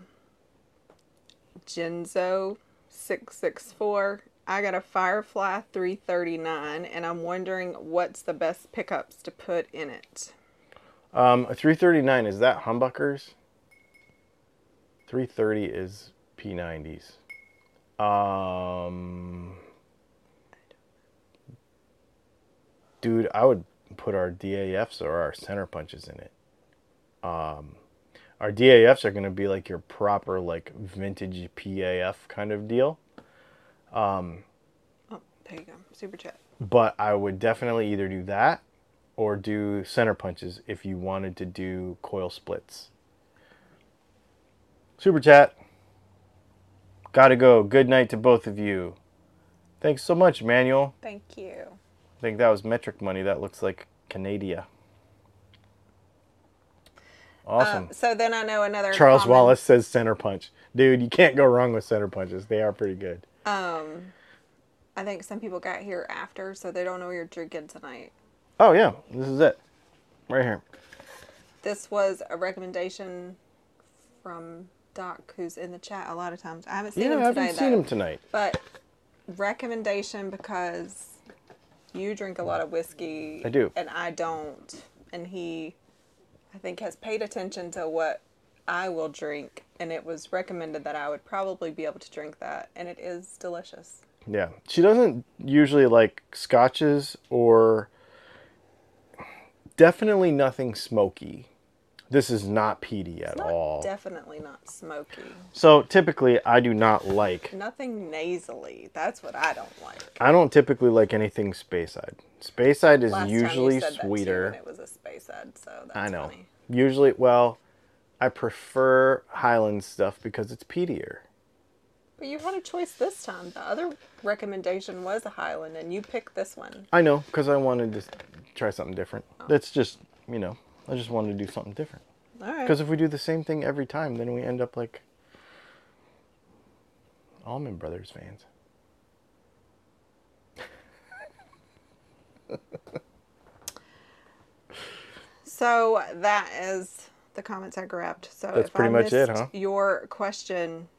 Genzo six six four. I got a Firefly three thirty nine, and I'm wondering what's the best pickups to put in it. Um, a 339 is that humbuckers? 330 is P90s. Um, dude, I would put our DAFs or our center punches in it. Um, our DAFs are going to be like your proper like vintage PAF kind of deal. Oh, there you go. Super chat. but I would definitely either do that or do center punches if you wanted to do coil splits. Super chat. Gotta go. Good night to both of you. Thanks so much, Manuel. Thank you. I think that was metric money. That looks like Canada. Awesome. Uh, so then I know another Charles Wallace says center punch. Dude, you can't go wrong with center punches. They are pretty good. Um, I think some people got here after, so they don't know you're drinking tonight. Oh, yeah. This is it. Right here. This was a recommendation from Doc, who's in the chat a lot of times. I haven't seen Yeah, him I haven't seen though. him tonight. But recommendation because you drink a lot of whiskey. I do. And I don't. And he, I think, has paid attention to what I will drink. And it was recommended that I would probably be able to drink that. And it is delicious. Yeah, she doesn't usually like scotches or definitely nothing smoky. This is not peaty at It's not all. definitely not smoky. so typically, I do not like. Nothing nasally. That's what I don't like. I don't typically like anything Speyside. Speyside is Last usually time you said that too, sweeter. it was a space so that's I know. funny. Usually, well, I prefer Highland stuff because it's peatier. But you had a choice this time. The other recommendation was a Highland, and you picked this one. I know because I wanted to try something different. Oh. That's just you know I just wanted to do something different. All right. Because if we do the same thing every time, then we end up like Allman Brothers fans. So that is the comments I grabbed. So That's if pretty I much it, huh? Your question,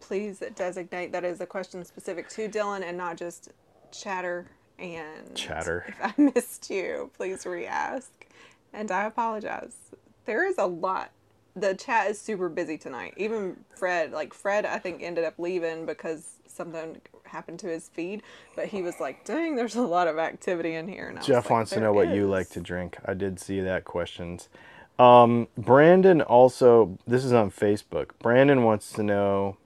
please designate that as a question specific to Dylan and not just chatter and Chatter. If I missed you, please re-ask. And I apologize. There is a lot. The chat is super busy tonight. Even Fred, like Fred, I think ended up leaving because something happened to his feed. But he was like, "Dang, there's a lot of activity in here." And Jeff like, wants to "There know what you like to drink. I did see that questions. Um, Brandon also, this is on Facebook. Brandon wants to know.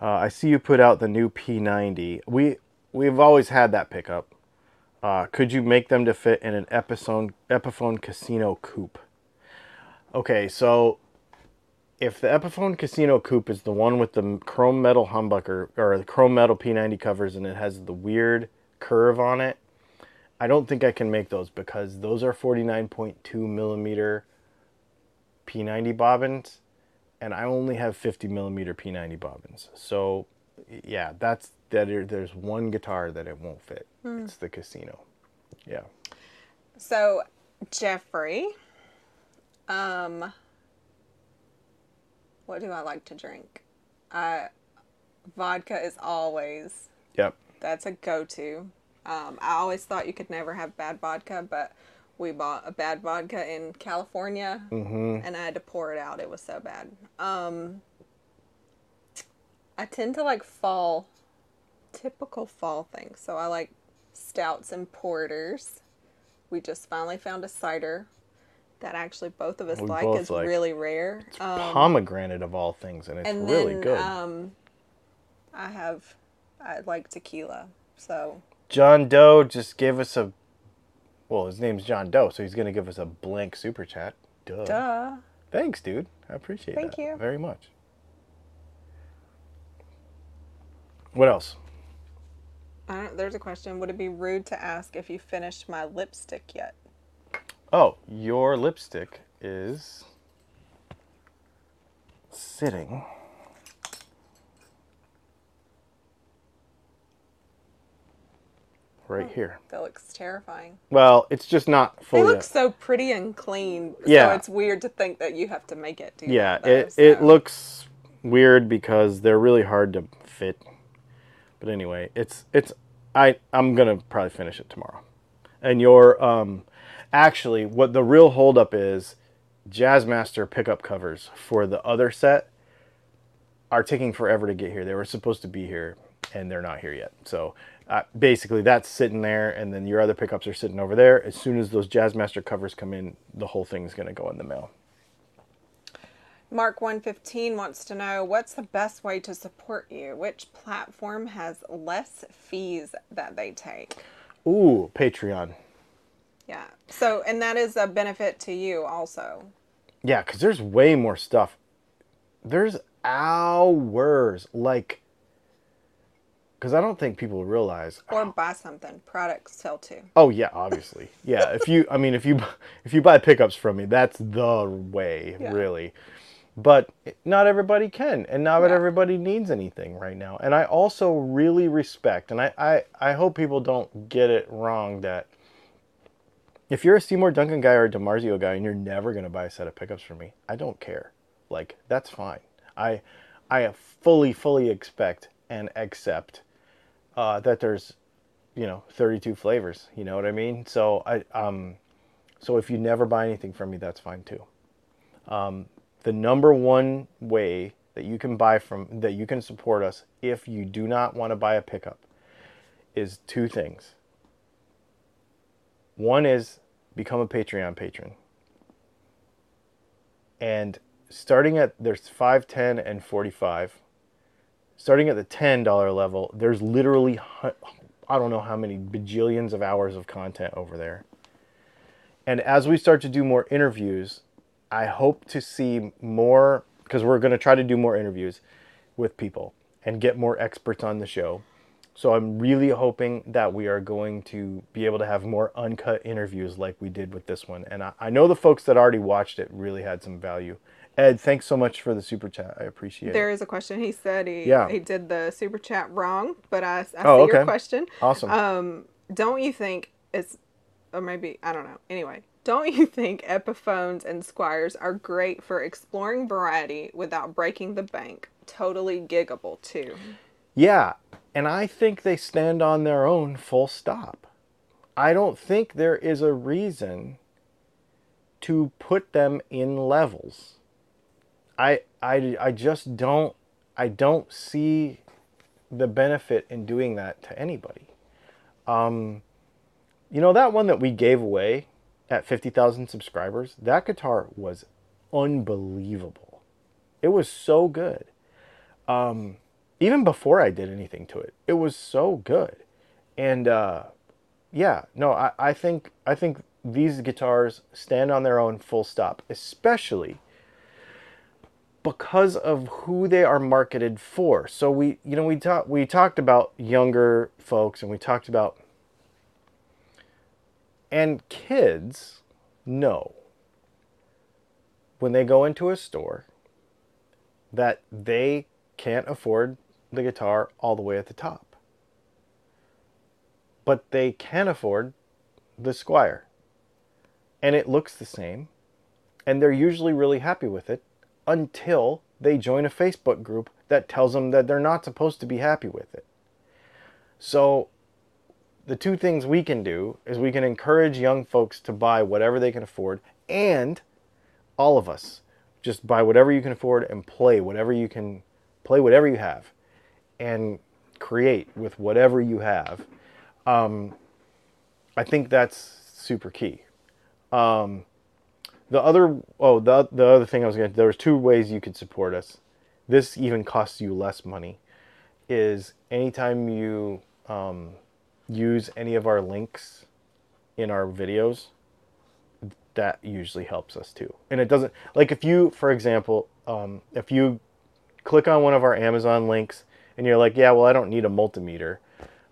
Uh, I see you put out the new P90. We we've always had that pickup. Uh, could you make them to fit in an Epiphone Epiphone Casino coupe? Okay, so if the Epiphone Casino coupe is the one with the chrome metal humbucker or the chrome metal P90 covers and it has the weird curve on it, I don't think I can make those because those are 49.2 millimeter P90 bobbins and I only have 50 millimeter P90 bobbins. So yeah, that's that. There's one guitar that it won't fit. It's the Casino. Yeah. So, Jeffrey, um, what do I like to drink? Uh, vodka is always Yep. that's a go-to. Um, I always thought you could never have bad vodka, but we bought a bad vodka in California, Mm-hmm. and I had to pour it out. It was so bad. Um, I tend to like fall, typical fall thing. So I like stouts and porters. We just finally found a cider that actually both of us We like. It's like. really rare. Um, Pomegranate of all things, and it's and really then good. um, I have I like tequila. So John Doe just gave us a. Well, his name's John Doe, so he's gonna give us a blank super chat. Duh. duh. Thanks, dude. I appreciate it. Thank that you. very much. What else? I don't, there's a question. Would it be rude to ask if you finished my lipstick yet? Oh, your lipstick is sitting right oh, here. That looks terrifying. Well, it's just not full. They look so pretty and clean. Yeah. So it's weird to think that you have to make it. Do yeah, it it looks weird because they're really hard to fit. But anyway, it's it's I I'm gonna probably finish it tomorrow. And your um, actually, what the real holdup is, Jazzmaster pickup covers for the other set are taking forever to get here. They were supposed to be here, and they're not here yet. So uh, basically, that's sitting there, and then your other pickups are sitting over there. As soon as those Jazzmaster covers come in, the whole thing's gonna go in the mail. Mark 115 wants to know what's the best way to support you? Which platform has less fees that they take? Ooh, Patreon. Yeah. So, and that is a benefit to you also. Yeah, because there's way more stuff. There's hours. Like, because I don't think people realize. Or buy something. Products sell too. Oh yeah, obviously. Yeah, if you, I mean, if you, if you buy pickups from me, that's the way, Yeah. really. But not everybody can, and not Yeah. everybody needs anything right now. And I also really respect, and I, I, I hope people don't get it wrong that if you're a Seymour Duncan guy or a DiMarzio guy and you're never gonna buy a set of pickups from me, I don't care. Like that's fine. I, I fully, fully expect and accept uh, that there's you know 32 flavors you know what i mean so i um so if you never buy anything from me that's fine too um the number one way that you can buy from that you can support us if you do not want to buy a pickup is two things. One is become a patreon patron. And starting at there's 5 10 and 45 starting at the $10 level, there's literally, I don't know how many bajillions of hours of content over there. And as we start to do more interviews, I hope to see more, because we're going to try to do more interviews with people and get more experts on the show. So I'm really hoping that we are going to be able to have more uncut interviews like we did with this one. And I, I know the folks that already watched it really had some value. Ed, thanks so much for the super chat. I appreciate There There is a question. He said he Yeah. he did the super chat wrong, but I, I Oh, see your question. Awesome. Um, don't you think it's, or maybe I don't know. Anyway, don't you think Epiphones and Squiers are great for exploring variety without breaking the bank? Totally giggable too. Yeah, and I think they stand on their own full stop. I don't think there is a reason to put them in levels. I I I just don't I don't see the benefit in doing that to anybody. Um you know that one that we gave away at 50,000 subscribers, that guitar was unbelievable. It was so good Um, even before I did anything to it. It was so good. And uh, yeah, no, I, I think I think these guitars stand on their own full stop, especially because of who they are marketed for. So we you know we talked we talked about younger folks and we talked about and kids know when they go into a store that they can't afford the guitar all the way at the top. But they can afford the Squier. And it looks the same. And they're usually really happy with it until they join a Facebook group that tells them that they're not supposed to be happy with it. So the two things we can do is we can encourage young folks to buy whatever they can afford and all of us just buy whatever you can afford and play whatever you can play whatever you have and create with whatever you have. Um, i think that's super key. Um, the other oh the, the other thing i was going to there was two ways you could support us. This even costs you less money is anytime you um, use any of our links in our videos that usually helps us too. And it doesn't like if you, for example, um, if you click on one of our Amazon links and you're like, yeah, well, I don't need a multimeter,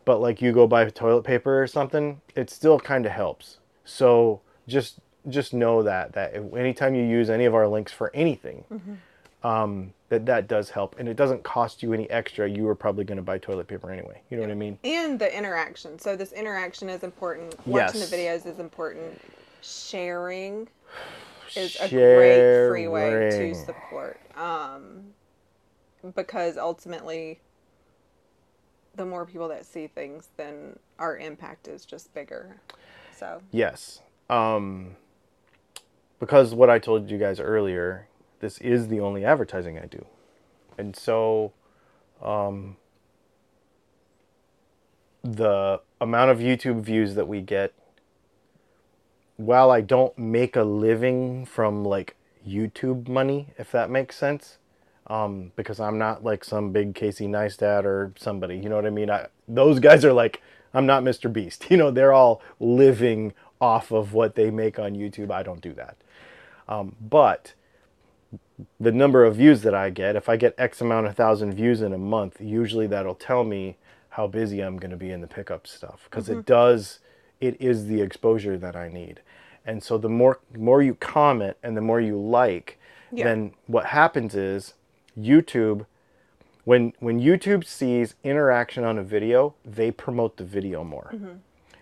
but like you go buy toilet paper or something, it still kind of helps. So just just know that that anytime you use any of our links for anything, um, that that does help, and it doesn't cost you any extra. You were probably going to buy toilet paper anyway. You know what I mean? And the interaction. So this interaction is important. Watching Yes. the videos is important. Sharing is a great free way to support. Um, because ultimately, the more people that see things, then our impact is just bigger. So Yes. Um, because what I told you guys earlier, this is the only advertising I do. And so um, the amount of YouTube views that we get, while I don't make a living from like YouTube money, if that makes sense, um, because I'm not like some big Casey Neistat or somebody. You know what I mean? I, those guys are like, I'm not Mr. Beast. You know, they're all living off of what they make on YouTube. I don't do that. Um, but the number of views that I get, if I get X amount of thousand views in a month, usually that'll tell me how busy I'm going to be in the pickup stuff because it mm-hmm. does, it is the exposure that I need. And so the more more you comment and the more you like, Yeah. then what happens is YouTube when when YouTube sees interaction on a video, they promote the video more. Mm-hmm.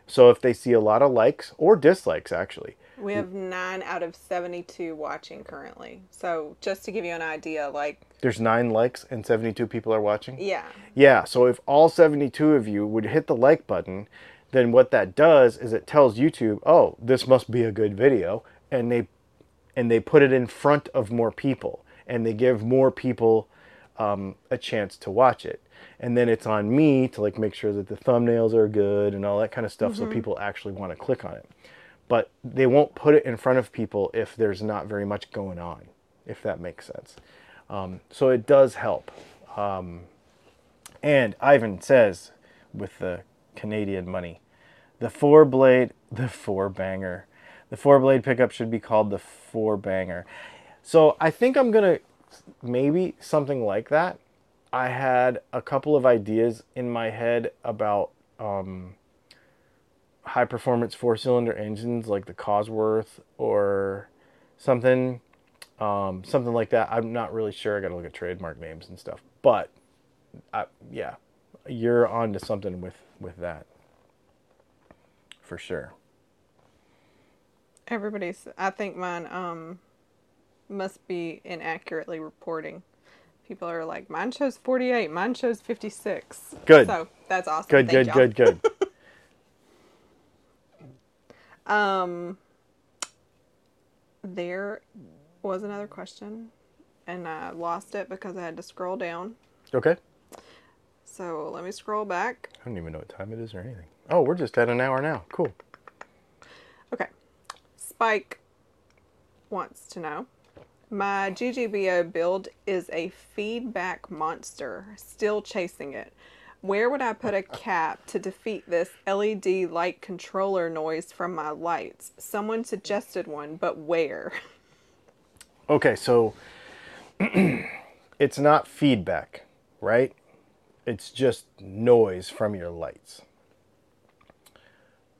So if they see a lot of likes or dislikes actually, we have nine out of 72 watching currently. So just to give you an idea, like, there's 9 likes and 72 people are watching. yeah, Yeah, so if all 72 of you would hit the like button, then what that does is it tells YouTube, "Oh, this must be a good video." And they and they put it in front of more people and they give more people um, a chance to watch it. And then it's on me to like make sure that the thumbnails are good and all that kind of stuff so people actually want to click on it. But they won't put it in front of people if there's not very much going on, if that makes sense. Um, so it does help. And Ivan says, with the Canadian money, the four blade, the four banger, the four blade pickup should be called the four banger. So I think I'm gonna maybe something like that. I had a couple of ideas in my head about um, high performance four cylinder engines like the Cosworth or something, um, something like that. I'm not really sure. I got to look at trademark names and stuff. But I, yeah, you're onto something with with that for sure. Everybody's. I think mine um must be inaccurately reporting. People are like, mine shows 48, mine shows 56. Good. So that's awesome. Good, Thank good, y'all. good, good. Um, there was another question, and I lost it because I had to scroll down. Okay. So let me scroll back. I don't even know what time it is or anything. Oh, we're just at an hour now. Cool. Okay. Spike wants to know My GGBO build is a feedback monster, still chasing it. Where would I put a cap to defeat this LED light controller noise from my lights? Someone suggested one, but where? Okay, so it's not feedback, right? It's just noise from your lights.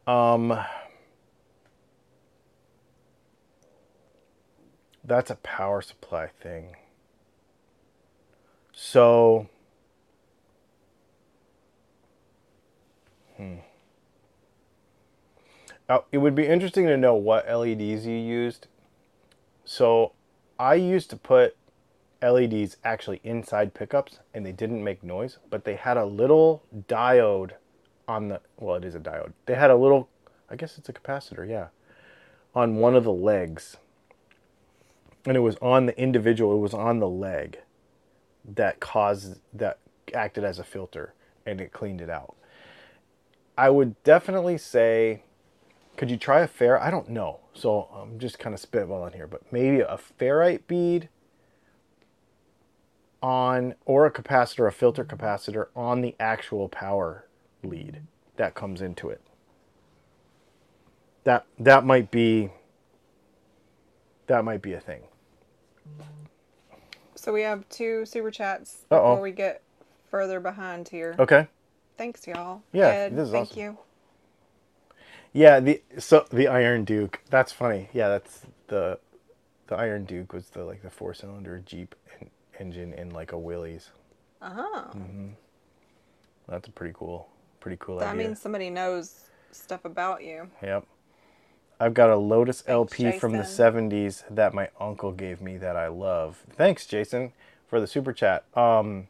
Um, that's a power supply thing. So, hmm. Now, it would be interesting to know what LEDs you used. So, I used to put LEDs actually inside pickups and they didn't make noise, but they had a little diode on the well, it is a diode. They had a little I guess it's a capacitor, yeah, on one of the legs. And it was on the individual, it was on the leg that caused that acted as a filter and it cleaned it out. I would definitely say could you try a fair? I don't know. So I'm just kind of spitballing here, but maybe a ferrite bead on or a capacitor, a filter capacitor on the actual power lead that comes into it. That that might be that might be a thing. So we have two super chats Uh-oh. before we get further behind here. Okay. Thanks, y'all. Yeah, this is thank awesome. you. Yeah, the so the Iron Duke. That's funny. Yeah, that's the the Iron Duke was the like the four cylinder Jeep en- engine in like a Willys. Uh-huh. That's a pretty cool, pretty cool That idea. means somebody knows stuff about you. Yep. I've got a Lotus LP from the 70s that my uncle gave me that I love. Thanks, Jason, for the super chat. Um,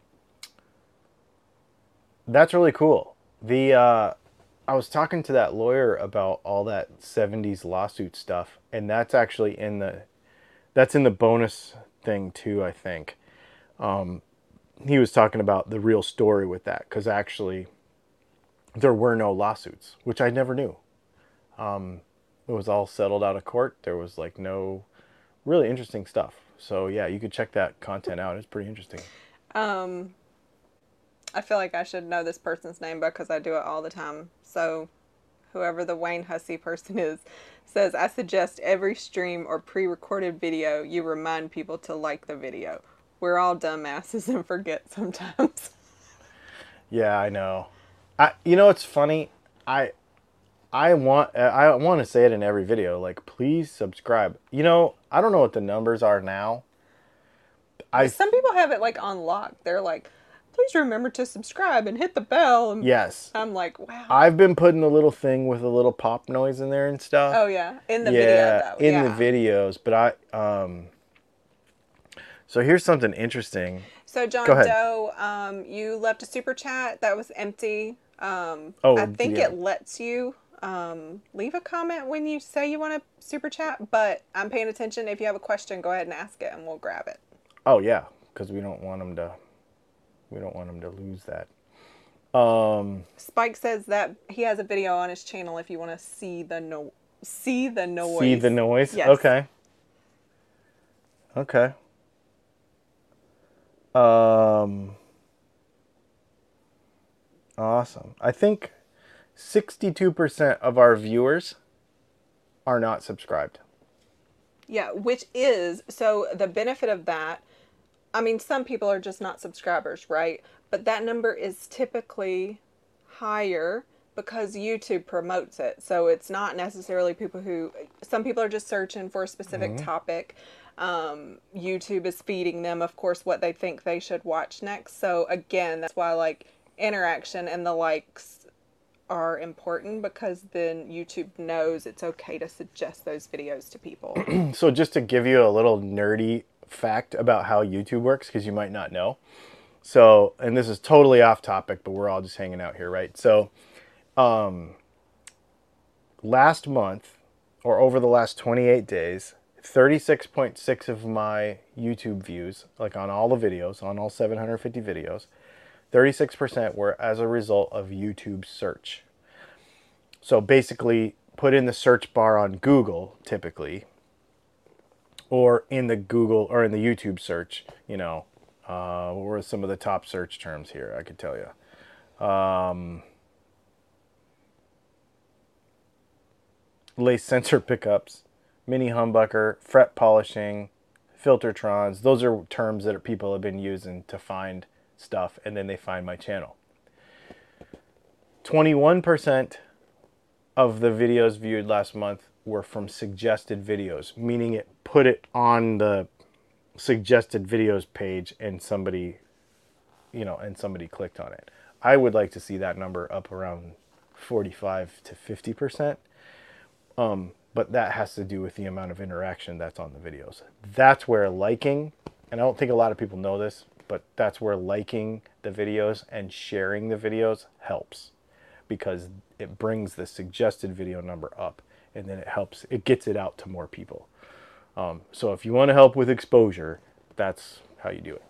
that's really cool. The uh, I was talking to that lawyer about all that 70s lawsuit stuff, and that's actually in the that's in the bonus thing too. I think um, he was talking about the real story with that because actually there were no lawsuits, which I never knew it was all settled out of court. There was like no really interesting stuff. So yeah, you could check that content out. It's pretty interesting. Um, I feel like I should know this person's name because I do it all the time. So, whoever the Wayne Hussey person is says, I suggest every stream or pre recorded video you remind people to like the video. We're all dumbasses and forget sometimes. Yeah, I know. I you know it's funny. I I want I want to say it in every video. Like please subscribe. You know I don't know what the numbers are now. I Some people have it like on lock. They're like, please remember to subscribe and hit the bell. And yes. I'm like, wow. I've been putting a little thing with a little pop noise in there and stuff. oh, yeah. In the yeah, video, though. in yeah. the videos. But I um. So here's something interesting. So John. Doe, um, you left a super chat that was empty. Um, Oh, I think yeah. it lets you um, leave a comment when you say you want a super chat, but I'm paying attention. If you have a question, go ahead and ask it, and we'll grab it. Oh yeah, because we don't want them to. We don't want them to lose that. Um. Spike says that he has a video on his channel if you want to see the no see the noise. See the noise? Yes. Okay. Okay. Um Awesome. I think 62% of our viewers are not subscribed. Yeah, which is so the benefit of that. I mean, some people are just not subscribers, right? But that number is typically higher because YouTube promotes it. So it's not necessarily people who, some people are just searching for a specific topic. Um, YouTube is feeding them, of course, what they think they should watch next. So again, that's why like interaction and the likes are important because then YouTube knows it's okay to suggest those videos to people. So just to give you a little nerdy fact about how YouTube works, because you might not know. So, and this is totally off topic, but we're all just hanging out here, right? So, um, last month or over the last 28 days, 36.6 of my YouTube views, like on all the videos, on all 750 videos, 36% were as a result of YouTube search. So basically, put in the search bar on Google typically, or in the Google or in the YouTube search, you know, uh, what were some of the top search terms here? I could tell you. Um, lace sensor pickups, mini humbucker, fret polishing, filtertrons. Those are terms that people have been using to find stuff, and then they find my channel. 21% of the videos viewed last month were from suggested videos, meaning it put it on the suggested videos page and somebody, you know, and somebody clicked on it. I would like to see that number up around 45 to 50%. Um, but that has to do with the amount of interaction that's on the videos. That's where liking, and I don't think a lot of people know this, but that's where liking the videos and sharing the videos helps because it brings the suggested video number up and then it helps, it gets it out to more people. Um, so if you want to help with exposure, that's how you do it.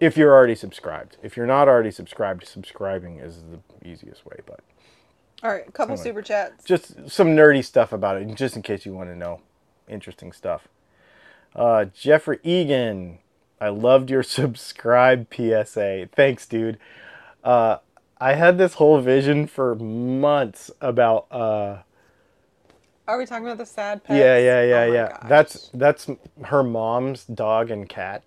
If you're already subscribed. If you're not already subscribed, subscribing is the easiest way, but All right, a couple Anyway. super chats. just some nerdy stuff about it, just in case you want to know interesting stuff. Uh, Jeffrey Egan, I loved your subscribe PSA. Thanks, dude. Uh, I had this whole vision for months about. Uh, Are we talking about the sad pets? yeah, yeah, yeah, Oh yeah. gosh. That's that's her mom's dog and cat,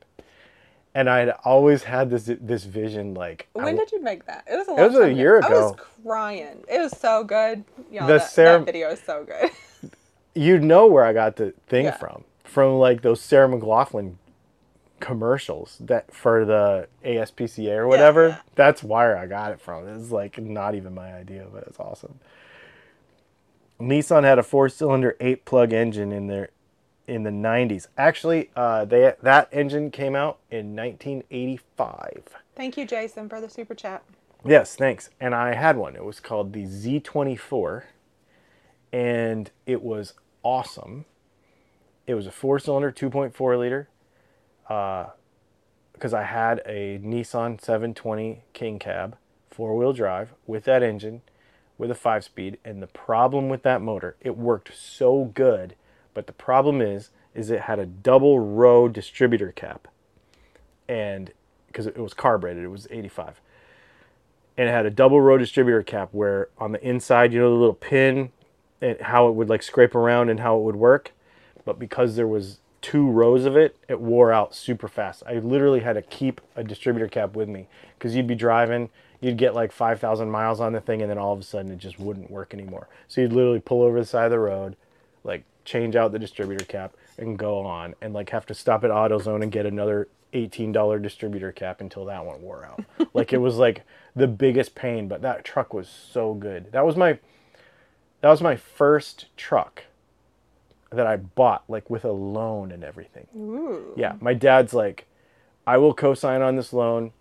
and I'd always had this this vision like. When w- did you make that? It was a It was a year I was crying. It was so good. Y'all, The that, Sarah- that video is so good. you know where I got the thing Yeah. from from like those Sarah McLachlan commercials that for the ASPCA or whatever. yeah. That's where I got it from. It's like not even my idea, but it's awesome. Nissan had a four-cylinder eight-plug engine in their in the 90s. Actually, uh, they that engine came out in 1985. Thank you, Jason, for the super chat. Yes, thanks. And I had one. It was called the Z24, and it was awesome. It was a four-cylinder, 2.4 liter. Because I had a Nissan 720 King Cab, four-wheel drive with that engine, with a five-speed. And the problem with that motor, it worked so good, but the problem is, is it had a double row distributor cap, and because it was carbureted, it was 85 and it had a double row distributor cap where on the inside, you know, the little pin and how it would like scrape around and how it would work. But because there was two rows of it, it wore out super fast. I literally had to keep a distributor cap with me because you'd be driving, you'd get like 5,000 miles on the thing, and then all of a sudden it just wouldn't work anymore. So you'd literally pull over the side of the road, like change out the distributor cap and go on, and like have to stop at AutoZone and get another $18 distributor cap until that one wore out. like it was like the biggest pain, but that truck was so good. That was my that was my first truck that I bought like with a loan and everything. Ooh. Yeah, my dad's like I will co-sign on this loan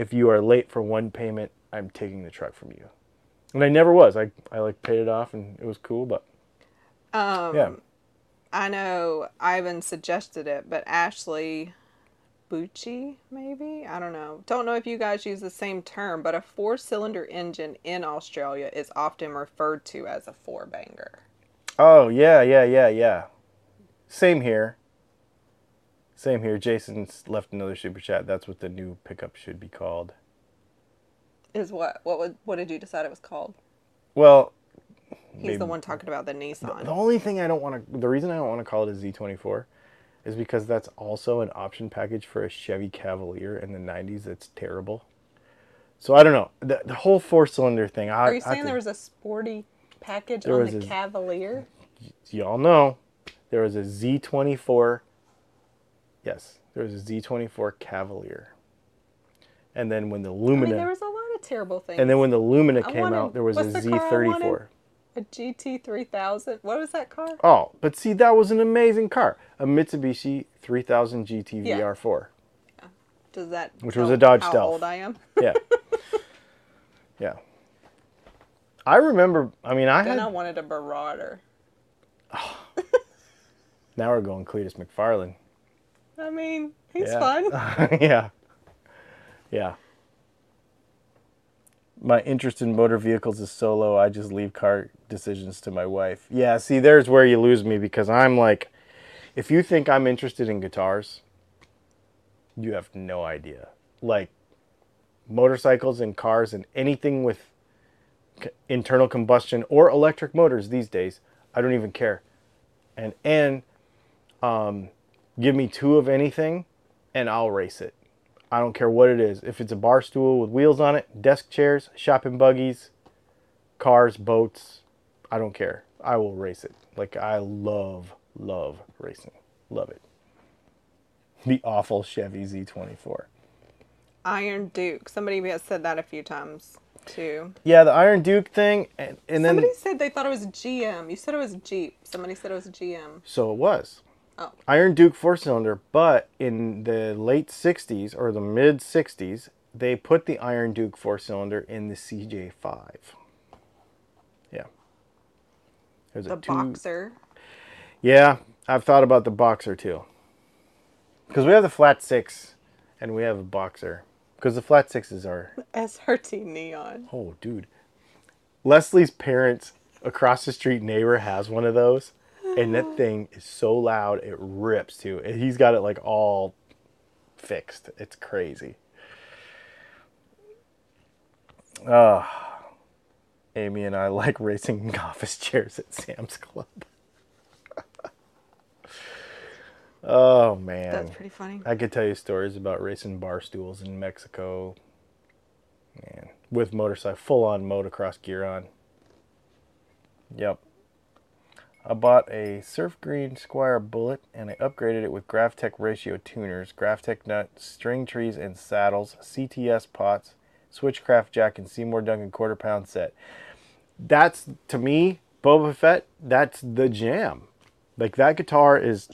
if you are late for one payment, I'm taking the truck from you. And I never was. I I like paid it off and it was cool, but Um, yeah. I know Ivan suggested it, but Ashley Bucci, maybe? I don't know. Don't know if you guys use the same term, but a four cylinder engine in Australia is often referred to as a four banger. Oh, yeah, yeah, yeah, yeah. Same here. Same here. Jason's left another super chat. That's what the new pickup should be called. Is what? What would what did you decide it was called? Well, He's the one talking about the Nissan. the only thing I don't want to, the reason I don't want to call it a Z24 is because that's also an option package for a Chevy Cavalier in the 90s that's terrible. So I don't know. The, the whole four cylinder thing. I, Are you I saying there was a sporty package on the a- Cavalier? y'all know there was a Z24. Yes, there was a Z24 Cavalier. And then when the I Lumina, mean, there was a lot of terrible things. and then when the Lumina I came wanted- out, there was a what's the car I wanted? Z34. a GT three thousand. What was that car? Oh, but see, that was an amazing car, a Mitsubishi 3000 GT Yeah. VR4. Does that Which was tell a Dodge how Stealth. old I am? Yeah, yeah. I remember. I mean, I then I wanted a Marauder. Now we're going Cletus McFarlane. I mean, he's yeah. fun. yeah. Yeah. My interest in motor vehicles is so low, I just leave car decisions to my wife. Yeah, see, there's where you lose me because I'm like, if you think I'm interested in guitars, you have no idea. Like, motorcycles and cars and anything with c- internal combustion or electric motors these days, I don't even care. And, and, um, give me two of anything and I'll race it. I don't care what it is. If it's a bar stool with wheels on it, desk chairs, shopping buggies, cars, boats, I don't care. I will race it. Like I love, love racing. Love it. The awful Chevy Z24. Iron Duke. Somebody has said that a few times too. Yeah, the Iron Duke thing, and, and then Somebody said they thought it was GM. You said it was Jeep. Somebody said it was GM. so it was. Oh. Iron Duke four cylinder, but in the late 60s or the mid 60s, they put the Iron Duke four cylinder in the CJ5. Yeah. There's The a two, Boxer. Yeah, I've thought about the Boxer too. Because we have the flat six and we have a Boxer. Because the flat sixes are, SRT Neon. oh, dude. Leslie's parents across the street neighbor has one of those. And that thing is so loud, it rips too. And he's got it like all fixed. It's crazy. Uh, Amy and I like racing office chairs at Sam's Club. oh, man. That's pretty funny. I could tell you stories about racing bar stools in Mexico. Man, with motorcycle, full on motocross gear on. Yep. I bought a Surf Green Squier Bullet and I upgraded it with Graph Tech ratio tuners, Graph Tech nuts, string trees and saddles, CTS pots, Switchcraft jack, and Seymour Duncan quarter pound set. That's to me, Boba Fett. That's the jam. Like that guitar is.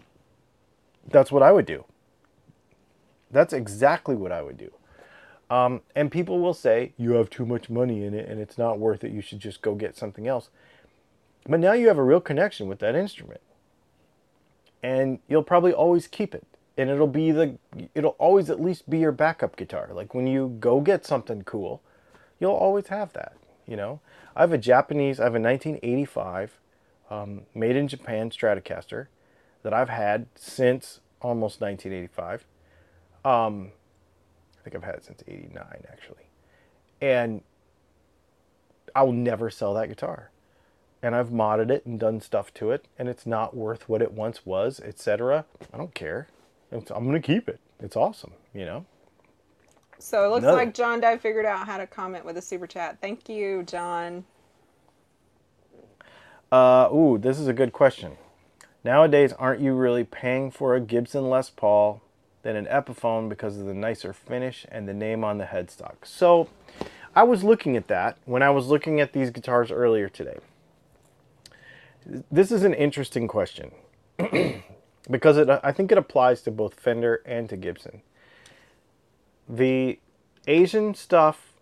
That's what I would do. That's exactly what I would do. Um, and people will say you have too much money in it and it's not worth it. You should just go get something else. But now you have a real connection with that instrument. And you'll probably always keep it. And it'll be the it'll always at least be your backup guitar. Like when you go get something cool, you'll always have that, you know. I have a Japanese, I have a 1985 um, made in Japan Stratocaster that I've had since almost 1985. Um, I think I've had it since 89 actually. And I'll never sell that guitar and I've modded it and done stuff to it, and it's not worth what it once was, etc. I don't care. It's, I'm gonna keep it. It's awesome, you know. So it looks Another- like John Dye figured out how to comment with a super chat. Thank you, John. Uh, ooh, this is a good question. Nowadays, aren't you really paying for a Gibson Les Paul than an Epiphone because of the nicer finish and the name on the headstock? So, I was looking at that when I was looking at these guitars earlier today. This is an interesting question because it, I think it applies to both Fender and to Gibson. The Asian stuff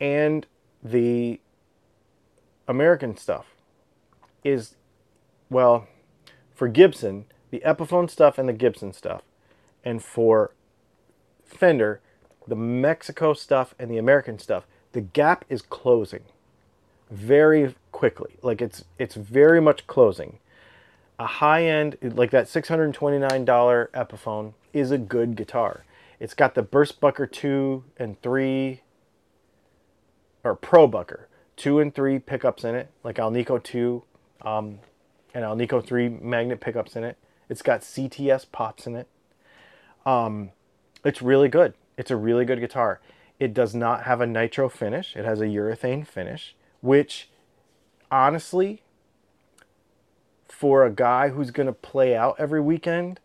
and the American stuff is, well, for Gibson, the Epiphone stuff and the Gibson stuff, and for Fender, the Mexico stuff and the American stuff, the gap is closing very quickly. Like it's it's very much closing. A high end like that $629 Epiphone is a good guitar. It's got the Burst Bucker 2 and 3 or Pro Bucker 2 and 3 pickups in it, like Alnico 2 um, and Alnico 3 magnet pickups in it. It's got CTS pots in it. Um, it's really good. It's a really good guitar. It does not have a nitro finish. It has a urethane finish, which honestly, for a guy who's going to play out every weekend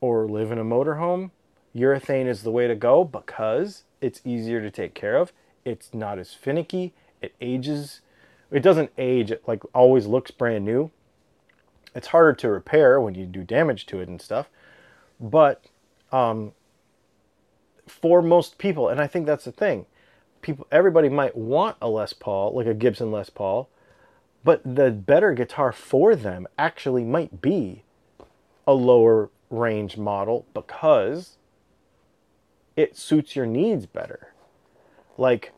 or live in a motorhome, urethane is the way to go because it's easier to take care of. It's not as finicky. It ages. It doesn't age. It like always looks brand new. It's harder to repair when you do damage to it and stuff. But um, for most people, and I think that's the thing, people, everybody might want a Les Paul, like a Gibson Les Paul, but the better guitar for them actually might be a lower range model because it suits your needs better. Like,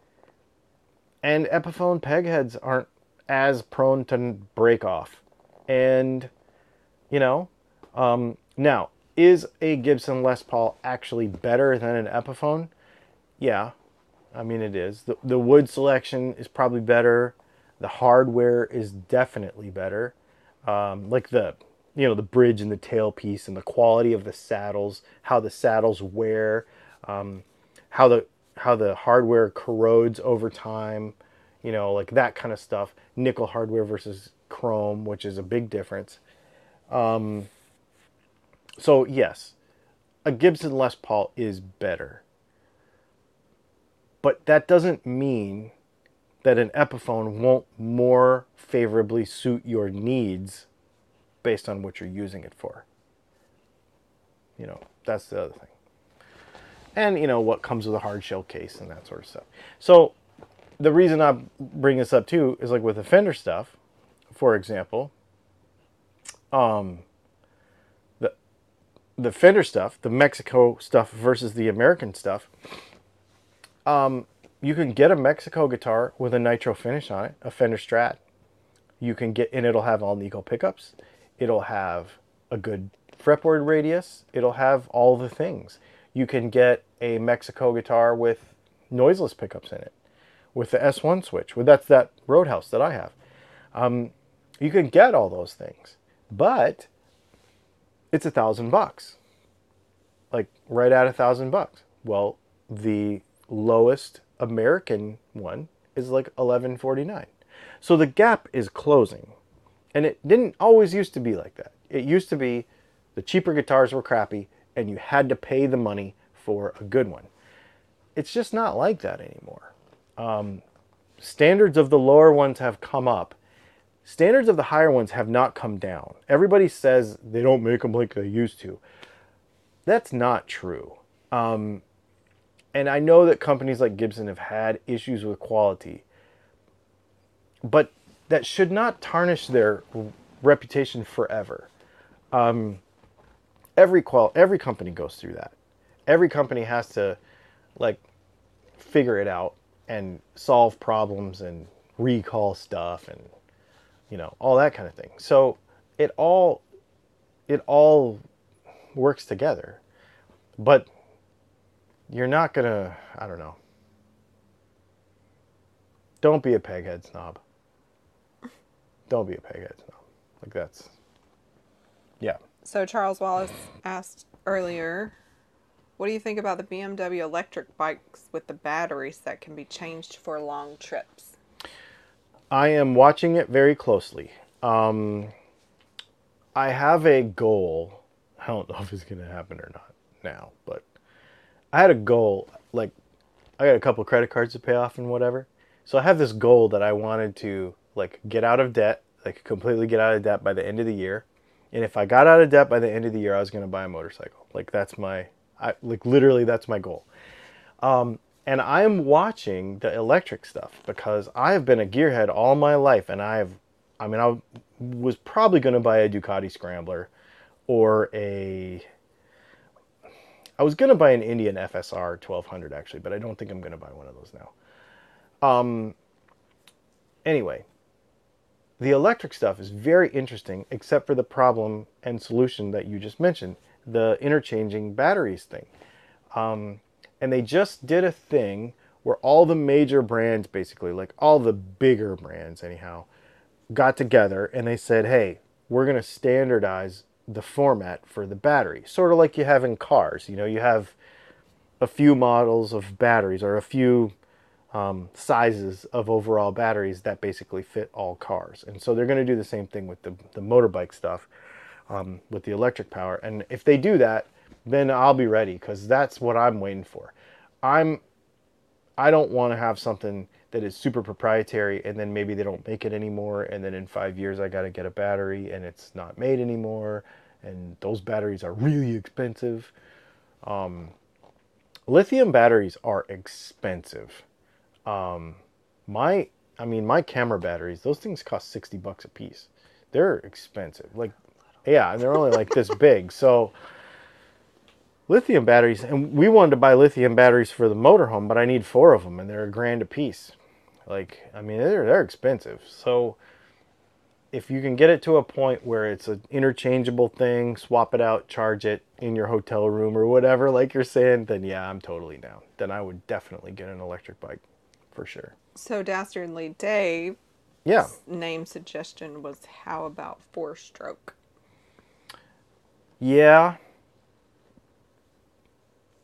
and Epiphone pegheads aren't as prone to break off. And, you know, um, now, is a Gibson Les Paul actually better than an Epiphone? Yeah, I mean it is. The, the wood selection is probably better. The hardware is definitely better. Um, like the you know the bridge and the tailpiece and the quality of the saddles, how the saddles wear, um, how the how the hardware corrodes over time, you know, like that kind of stuff. Nickel hardware versus chrome, which is a big difference. Um, so yes, a Gibson Les Paul is better. But that doesn't mean that an Epiphone won't more favorably suit your needs based on what you're using it for. You know, that's the other thing. And, you know, what comes with a hard shell case and that sort of stuff. So, the reason I bring this up too is like with the Fender stuff, for example, um, the the Fender stuff, the Mexico stuff versus the American stuff. Um, you can get a Mexico guitar with a nitro finish on it, a Fender Strat. You can get, and it'll have Alnico pickups. It'll have a good fretboard radius. It'll have all the things. You can get a Mexico guitar with noiseless pickups in it, with the S1 switch. Well, that's that Roadhouse that I have. Um, you can get all those things, but it's a thousand bucks, like right at a thousand bucks. Well, the lowest American one is like 1149. So the gap is closing. And it didn't always used to be like that. It used to be the cheaper guitars were crappy and you had to pay the money for a good one. It's just not like that anymore. Um, standards of the lower ones have come up. Standards of the higher ones have not come down. Everybody says they don't make them like they used to. That's not true. Um, and I know that companies like Gibson have had issues with quality, but that should not tarnish their reputation forever. Um, every qual every company goes through that. Every company has to like figure it out and solve problems and recall stuff and you know all that kind of thing. So it all it all works together. But you're not gonna I don't know. Don't be a peghead snob. Don't be a peghead snob. Like that's yeah. So Charles Wallace asked earlier, what do you think about the BMW electric bikes with the batteries that can be changed for long trips? I am watching it very closely. Um, I have a goal. I don't know if it's going to happen or not now, but I had a goal. Like, I got a couple credit cards to pay off and whatever. So I have this goal that I wanted to like get out of debt, like completely get out of debt by the end of the year. And if I got out of debt by the end of the year, I was going to buy a motorcycle. Like that's my, I, like literally that's my goal. Um, and I am watching the electric stuff because I have been a gearhead all my life, and I've, I mean, I was probably going to buy a Ducati Scrambler, or a. I was going to buy an Indian FTR 1200 actually, but I don't think I'm going to buy one of those now. Um. Anyway, the electric stuff is very interesting, except for the problem and solution that you just mentioned the interchanging batteries thing. Um, and they just did a thing where all the major brands, basically, like all the bigger brands, anyhow, got together and they said, hey, we're going to standardize the format for the battery, sort of like you have in cars. You know, you have a few models of batteries or a few um, sizes of overall batteries that basically fit all cars. And so they're going to do the same thing with the, the motorbike stuff um, with the electric power. And if they do that, then I'll be ready because that's what I'm waiting for. I'm I don't want to have something that is super proprietary and then maybe they don't make it anymore and then in 5 years I got to get a battery and it's not made anymore and those batteries are really expensive. Um, lithium batteries are expensive. Um, my I mean my camera batteries, those things cost 60 bucks a piece. They're expensive. Like yeah, and they're only like this big. So lithium batteries, and we wanted to buy lithium batteries for the motorhome, but I need four of them, and they're a grand a piece. Like, I mean, they're they're expensive. So if you can get it to a point where it's an interchangeable thing, swap it out, charge it in your hotel room or whatever, like you're saying, then yeah, I'm totally down. Then I would definitely get an electric bike for sure. So Dastardly Dave Yeah. name suggestion was how about four stroke? Yeah.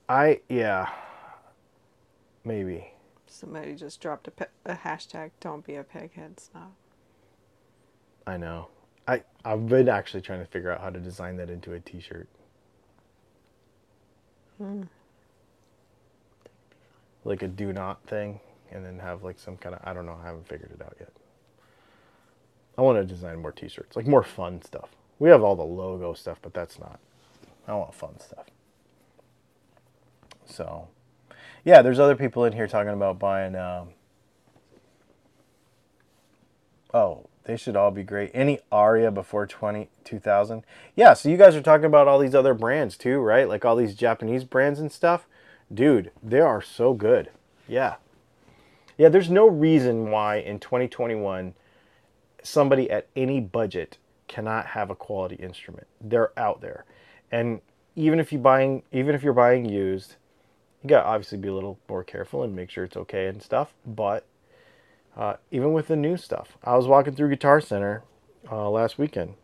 I yeah. Maybe. Somebody just dropped a, pe- a hashtag don't be a peghead snob. I know. I I've been actually trying to figure out how to design that into a t-shirt. Hmm. Like a do not thing and then have like some kind of I don't know, I haven't figured it out yet. I want to design more t-shirts, like more fun stuff. We have all the logo stuff, but that's not. I want fun stuff. So, yeah, there's other people in here talking about buying um, Oh, they should all be great. Any Aria before 20, 2000? Yeah, so you guys are talking about all these other brands too, right? Like all these Japanese brands and stuff. Dude, they are so good. Yeah. Yeah, there's no reason why in 2021 somebody at any budget cannot have a quality instrument. They're out there. And even if you buying even if you're buying used, you got to obviously be a little more careful and make sure it's okay and stuff, but uh, even with the new stuff. I was walking through Guitar Center uh, last weekend,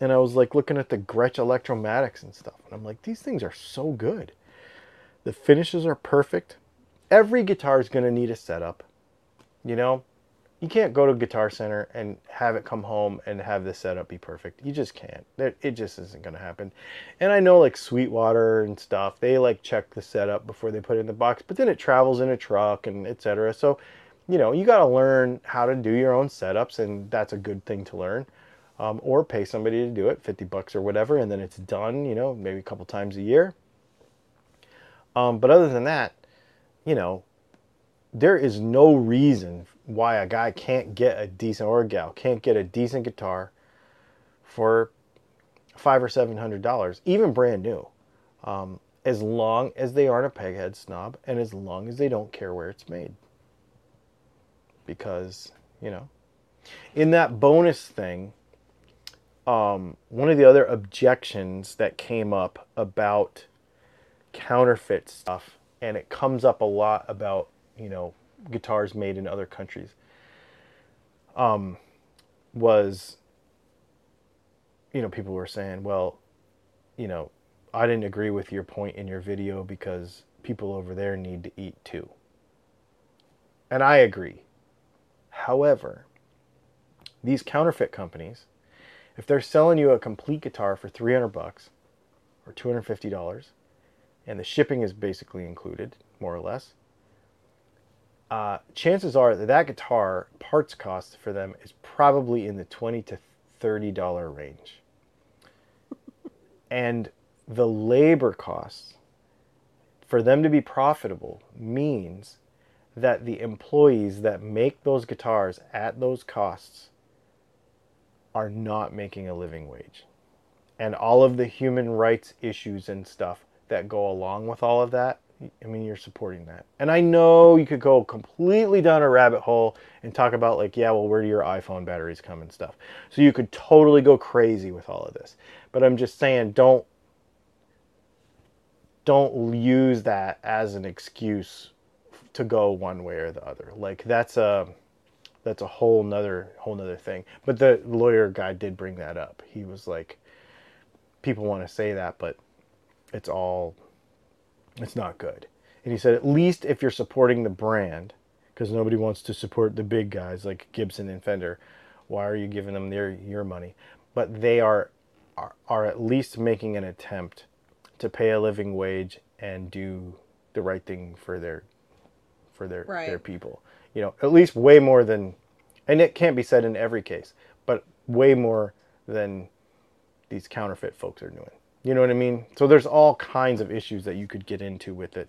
and I was like looking at the Gretsch Electromatics and stuff, and I'm like, these things are so good. The finishes are perfect. Every guitar is going to need a setup. You know, you can't go to Guitar Center and have it come home and have the setup be perfect. You just can't. It, just isn't going to happen. And I know like Sweetwater and stuff, they like check the setup before they put it in the box, but then it travels in a truck and etc. So you know, you got to learn how to do your own setups, and that's a good thing to learn. Um, or pay somebody to do it, 50 bucks or whatever, and then it's done, you know, maybe a couple times a year. Um, but other than that, you know, there is no reason why a guy can't get a decent, or a gal can't get a decent guitar for five or seven hundred dollars, even brand new. Um, as long as they aren't a peghead snob and as long as they don't care where it's made because you know in that bonus thing um, one of the other objections that came up about counterfeit stuff and it comes up a lot about you know guitars made in other countries um, was you know people were saying well you know i didn't agree with your point in your video because people over there need to eat too. And i agree. However, these counterfeit companies, if they're selling you a complete guitar for 300 bucks or $250 and the shipping is basically included, more or less, uh, chances are that that guitar parts cost for them is probably in the 20 to $30 range. and the labor costs for them to be profitable means that the employees that make those guitars at those costs are not making a living wage. And all of the human rights issues and stuff that go along with all of that, I mean, you're supporting that. And I know you could go completely down a rabbit hole and talk about, like, yeah, well, where do your iPhone batteries come and stuff. So you could totally go crazy with all of this. But I'm just saying, don't. Don't use that as an excuse to go one way or the other. Like that's a that's a whole nother whole nother thing. But the lawyer guy did bring that up. He was like, people want to say that, but it's all it's not good. And he said at least if you're supporting the brand, because nobody wants to support the big guys like Gibson and Fender, why are you giving them their your money? But they are are, are at least making an attempt to pay a living wage and do the right thing for their for their Right. their people. You know, at least way more than and it can't be said in every case, but way more than these counterfeit folks are doing. You know what I mean? So there's all kinds of issues that you could get into with it.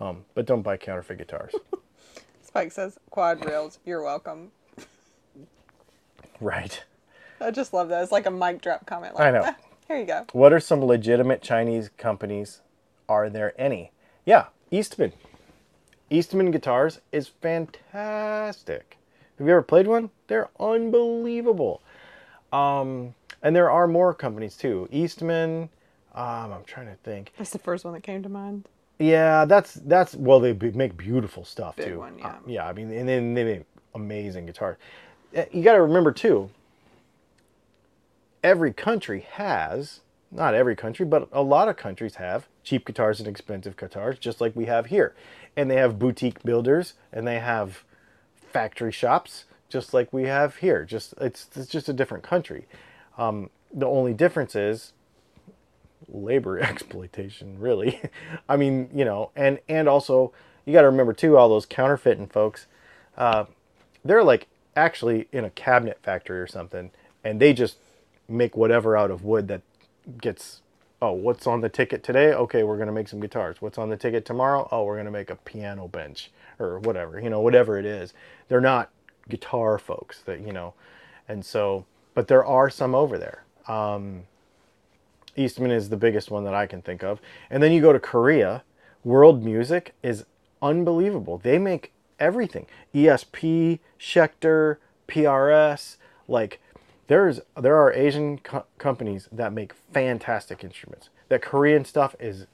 Um, but don't buy counterfeit guitars. Spike says, quad rails, you're welcome. right. I just love that. It's like a mic drop comment. I know. "Ah, here you go. What are some legitimate Chinese companies? Are there any? Yeah, Eastman. Eastman guitars is fantastic. Have you ever played one? They're unbelievable. Um, and there are more companies too. Eastman. Um, I'm trying to think. That's the first one that came to mind. Yeah, that's that's well, they make beautiful stuff Big too. one, yeah. Uh, yeah, I mean, and then they make amazing guitars. Uh, You got to remember too. Every country has, not every country, but a lot of countries have cheap guitars and expensive guitars, just like we have here, and they have boutique builders and they have factory shops, just like we have here. Just it's it's just a different country. Um, the only difference is labor exploitation really. I mean you know and and also you got to remember too all those counterfeiting folks uh, they're like actually in a cabinet factory or something and they just make whatever out of wood that gets oh what's on the ticket today? Okay we're to make some guitars. What's on the ticket tomorrow? Oh we're to make a piano bench or whatever you know whatever it is. They're not guitar folks that you know and so but there are some over there. Um, Eastman is the biggest one that I can think of. And then you go to Korea, World Music is unbelievable. They make everything. ESP, Schecter, PRS, like there's there are Asian co- companies that make fantastic instruments. That Korean stuff is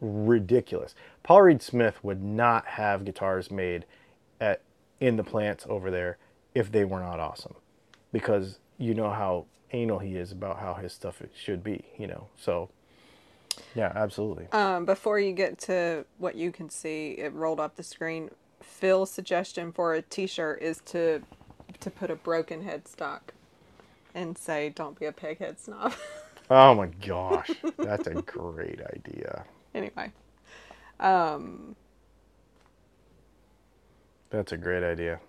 ridiculous. Paul Reed Smith would not have guitars made at in the plants over there if they were not awesome because you know how anal he is about how his stuff should be, you know. So yeah, absolutely. Um, before you get to what you can see, it rolled up the screen. Phil's suggestion for a T-shirt is to to put a broken headstock and say, "Don't be a peghead snob." Oh my gosh, that's a great idea. anyway, um, That's a great idea.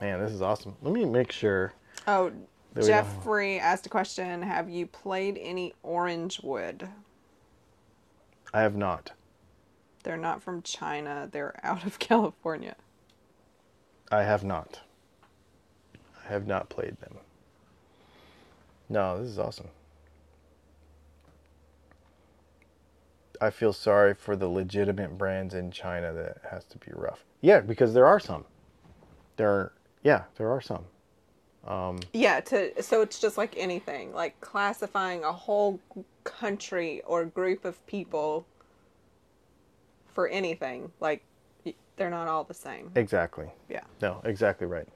Man, this is awesome. Let me make sure. oh, There. Jeffrey asked a question: Have you played any Orangewood? I have not. They're not from China. They're out of California. I have not. I have not played them. No, this is awesome. I feel sorry for the legitimate brands in China that has to be rough. Yeah, because there are some. There are, yeah, there are some. Um, Yeah, to so it's just like anything, like classifying a whole country or group of people for anything. Like they're not all the same. exactly. Yeah. No, exactly right.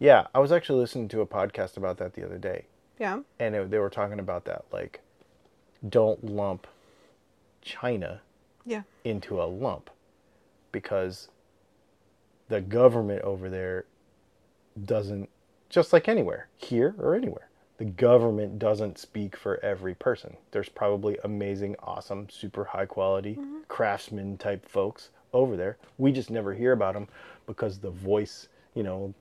Yeah, I was actually listening to a podcast about that the other day. Yeah. and it, they were talking about that like don't lump china Yeah. into a lump because the government over there doesn't just like anywhere here or anywhere the government doesn't speak for every person there's probably amazing awesome super high quality mm-hmm. craftsman type folks over there we just never hear about them because the voice you know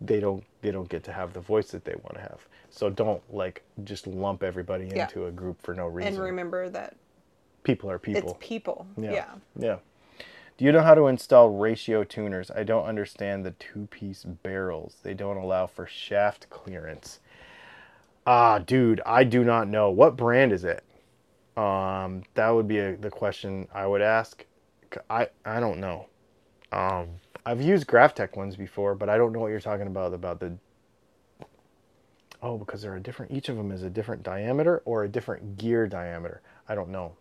they don't they don't get to have the voice that they want to have. So don't like just lump everybody Yeah. into a group for no reason. And remember that people are people. it's people. yeah. Yeah. Yeah. Do you know how to install ratio tuners? I don't understand the two-piece barrels. They don't allow for shaft clearance. Ah, dude, I do not know. What brand is it? Um, that would be a, the question I would ask. I, I don't know. Um, I've used Graph Tech ones before, but I don't know what you're talking about about the. Oh, because they're a different. Each of them is a different diameter or a different gear diameter. I don't know.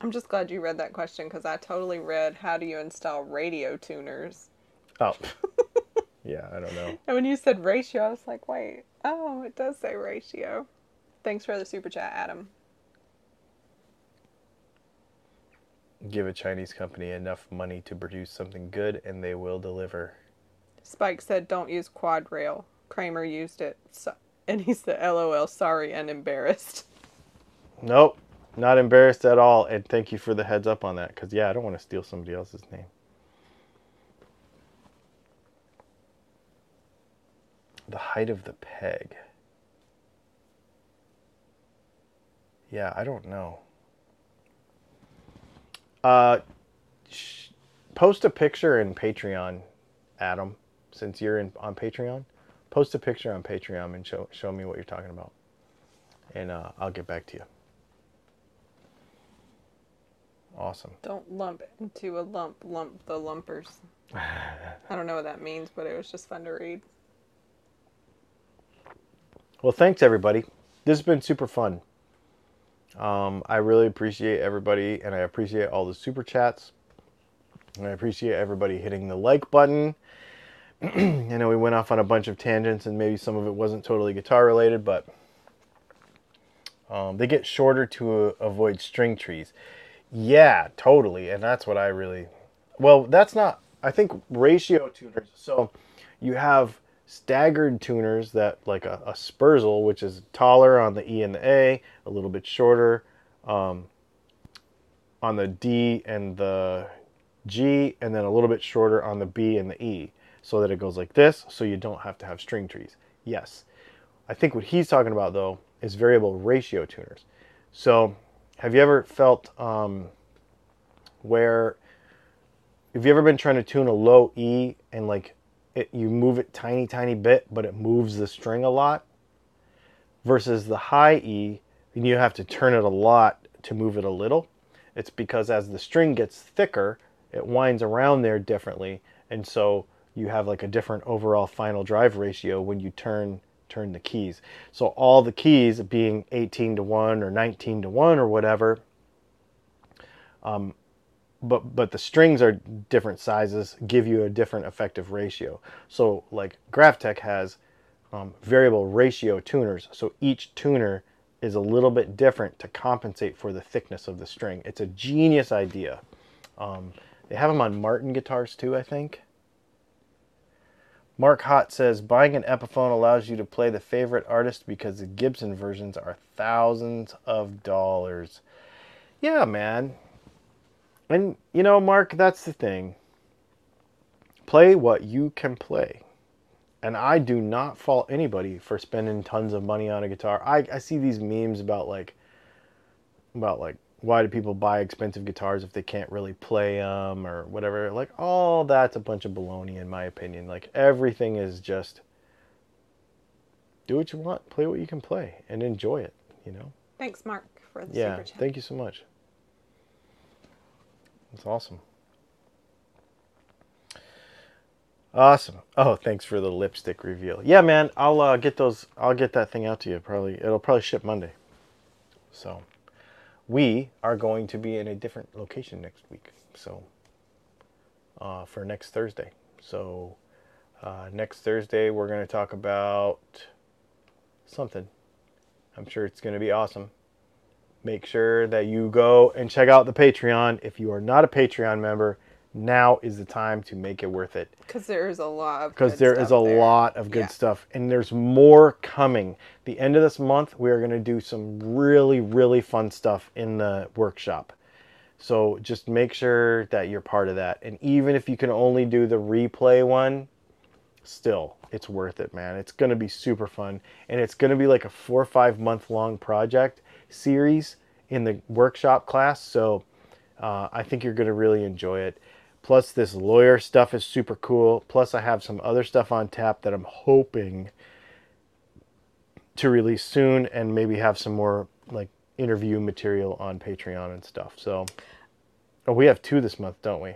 I'm just glad you read that question because I totally read how do you install radio tuners. Oh, Yeah, I don't know. And when you said ratio, I was like, wait, oh, it does say ratio. Thanks for the super chat, Adam. Give a Chinese company enough money to produce something good and they will deliver. Spike said, don't use quad rail. Kramer used it. So, and he said, lol, sorry and embarrassed. Nope, not embarrassed at all. And thank you for the heads up on that because, yeah, I don't want to steal somebody else's name. The height of the peg. Yeah, I don't know. Uh, post a picture in Patreon, Adam, since you're in on Patreon. Post a picture on Patreon and show show me what you're talking about, and uh, I'll get back to you. Awesome. Don't lump into a lump, lump the lumpers. I don't know what that means, but it was just fun to read. Well, thanks everybody. This has been super fun. Um, I really appreciate everybody, and I appreciate all the super chats. And I appreciate everybody hitting the like button. I know we went off on a bunch of tangents, and maybe some of it wasn't totally guitar related, but um, they get shorter to uh, avoid string trees. Yeah, totally, and that's what I really. Well, that's not. I think ratio tuners. So you have staggered tuners that like a, a which is taller on the E and the A, a little bit shorter um, on the D and the G, and then a little bit shorter on the B and the E, so that it goes like this, so you don't have to have string trees. Yes. I think what he's talking about though is variable ratio tuners. So have you ever felt um, where have you ever been trying to tune a low E and like it, you move it tiny, tiny bit, but it moves the string a lot. Versus the high E, and you have to turn it a lot to move it a little. It's because as the string gets thicker, it winds around there differently, and so you have like a different overall final drive ratio when you turn turn the keys. So all the keys being 18 to 1 or 19 to 1 or whatever, um, but but the strings are different sizes, give you a different effective ratio. So like Graph Tech has um, variable ratio tuners, so each tuner is a little bit different to compensate for the thickness of the string. It's a genius idea. Um, they have them on Martin guitars too, I think. Mark Hott says buying an Epiphone allows you to play the favorite artist because the Gibson versions are thousands of dollars. Yeah, man. And you know, Mark, that's the thing. Play what you can play. And I do not fault anybody for spending tons of money on a guitar. I, I see these memes about like about like why do people buy expensive guitars if they can't really play them or whatever. Like all that's a bunch of baloney in my opinion. Like everything is just do what you want, play what you can play and enjoy it, you know. Thanks, Mark, for the Yeah, super chat. thank you so much. That's awesome. Awesome. Oh, thanks for the lipstick reveal. Yeah, man, I'll uh, get those. I'll get that thing out to you. Probably it'll probably ship Monday. So, we are going to be in a different location next week. So, uh, for next Thursday. So, uh, next Thursday we're going to talk about something. I'm sure it's going to be awesome make sure that you go and check out the Patreon. If you are not a Patreon member, now is the time to make it worth it Because there is a lot of because there is a there. lot of good Yeah. stuff and there's more coming. The end of this month, we are going to do some really, really fun stuff in the workshop. So just make sure that you're part of that. And even if you can only do the replay one, still, it's worth it, man. It's going to be super fun. And it's going to be like a four or five month long project series in the workshop class. So uh, I think you're going to really enjoy it. Plus, this lawyer stuff is super cool. Plus, I have some other stuff on tap that I'm hoping to release soon and maybe have some more like interview material on Patreon and stuff. So, oh, we have two this month, don't we?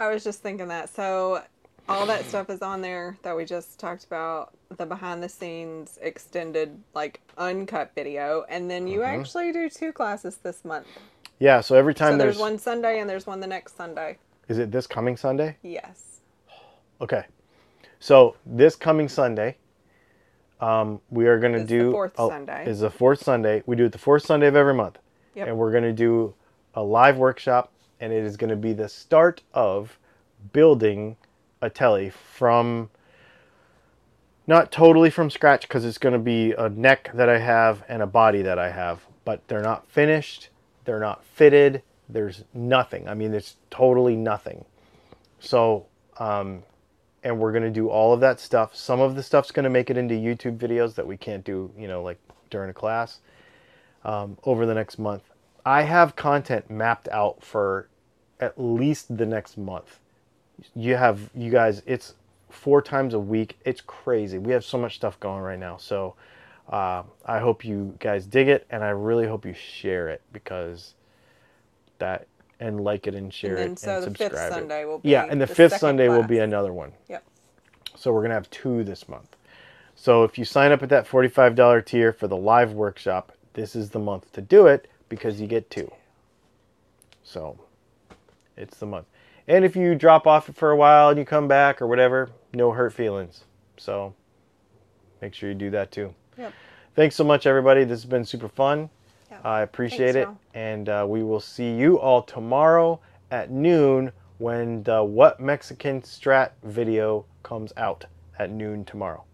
I was just thinking that. So all that stuff is on there that we just talked about, the behind the scenes extended like uncut video, and then you Mm-hmm. actually do two classes this month. Yeah. So every time So there's, there's one Sunday and there's one the next Sunday. Is it this coming Sunday? Yes. Okay. So this coming Sunday, um, we are going to Is the do fourth a- Sunday. Is the fourth Sunday. We do it the fourth Sunday of every month, Yep. and we're going to do a live workshop, and it is going to be the start of building a Tele from not totally from scratch because it's going to be a neck that I have and a body that I have, but they're not finished, they're not fitted, there's nothing. I mean, it's totally nothing. So, um, and we're going to do all of that stuff. Some of the stuff's going to make it into YouTube videos that we can't do, you know, like during a class um, over the next month. I have content mapped out for at least the next month. You have, you guys, it's four times a week. It's crazy. We have so much stuff going right now. So uh, I hope you guys dig it, and I really hope you share it because that and like it and share And then it so and the subscribe. fifth. Sunday will be yeah, and the, the fifth Sunday will be another one. Yep. So we're gonna have two this month. So if you sign up at that forty-five dollar tier for the live workshop, this is the month to do it because you get two. So it's the month. And if you drop off for a while and you come back or whatever, no hurt feelings. So make sure you do that too. Yep. Thanks so much, everybody. This has been super fun. I appreciate Thanks, it. And uh, we will see you all tomorrow at noon when the What Mexican Strat video comes out at noon tomorrow.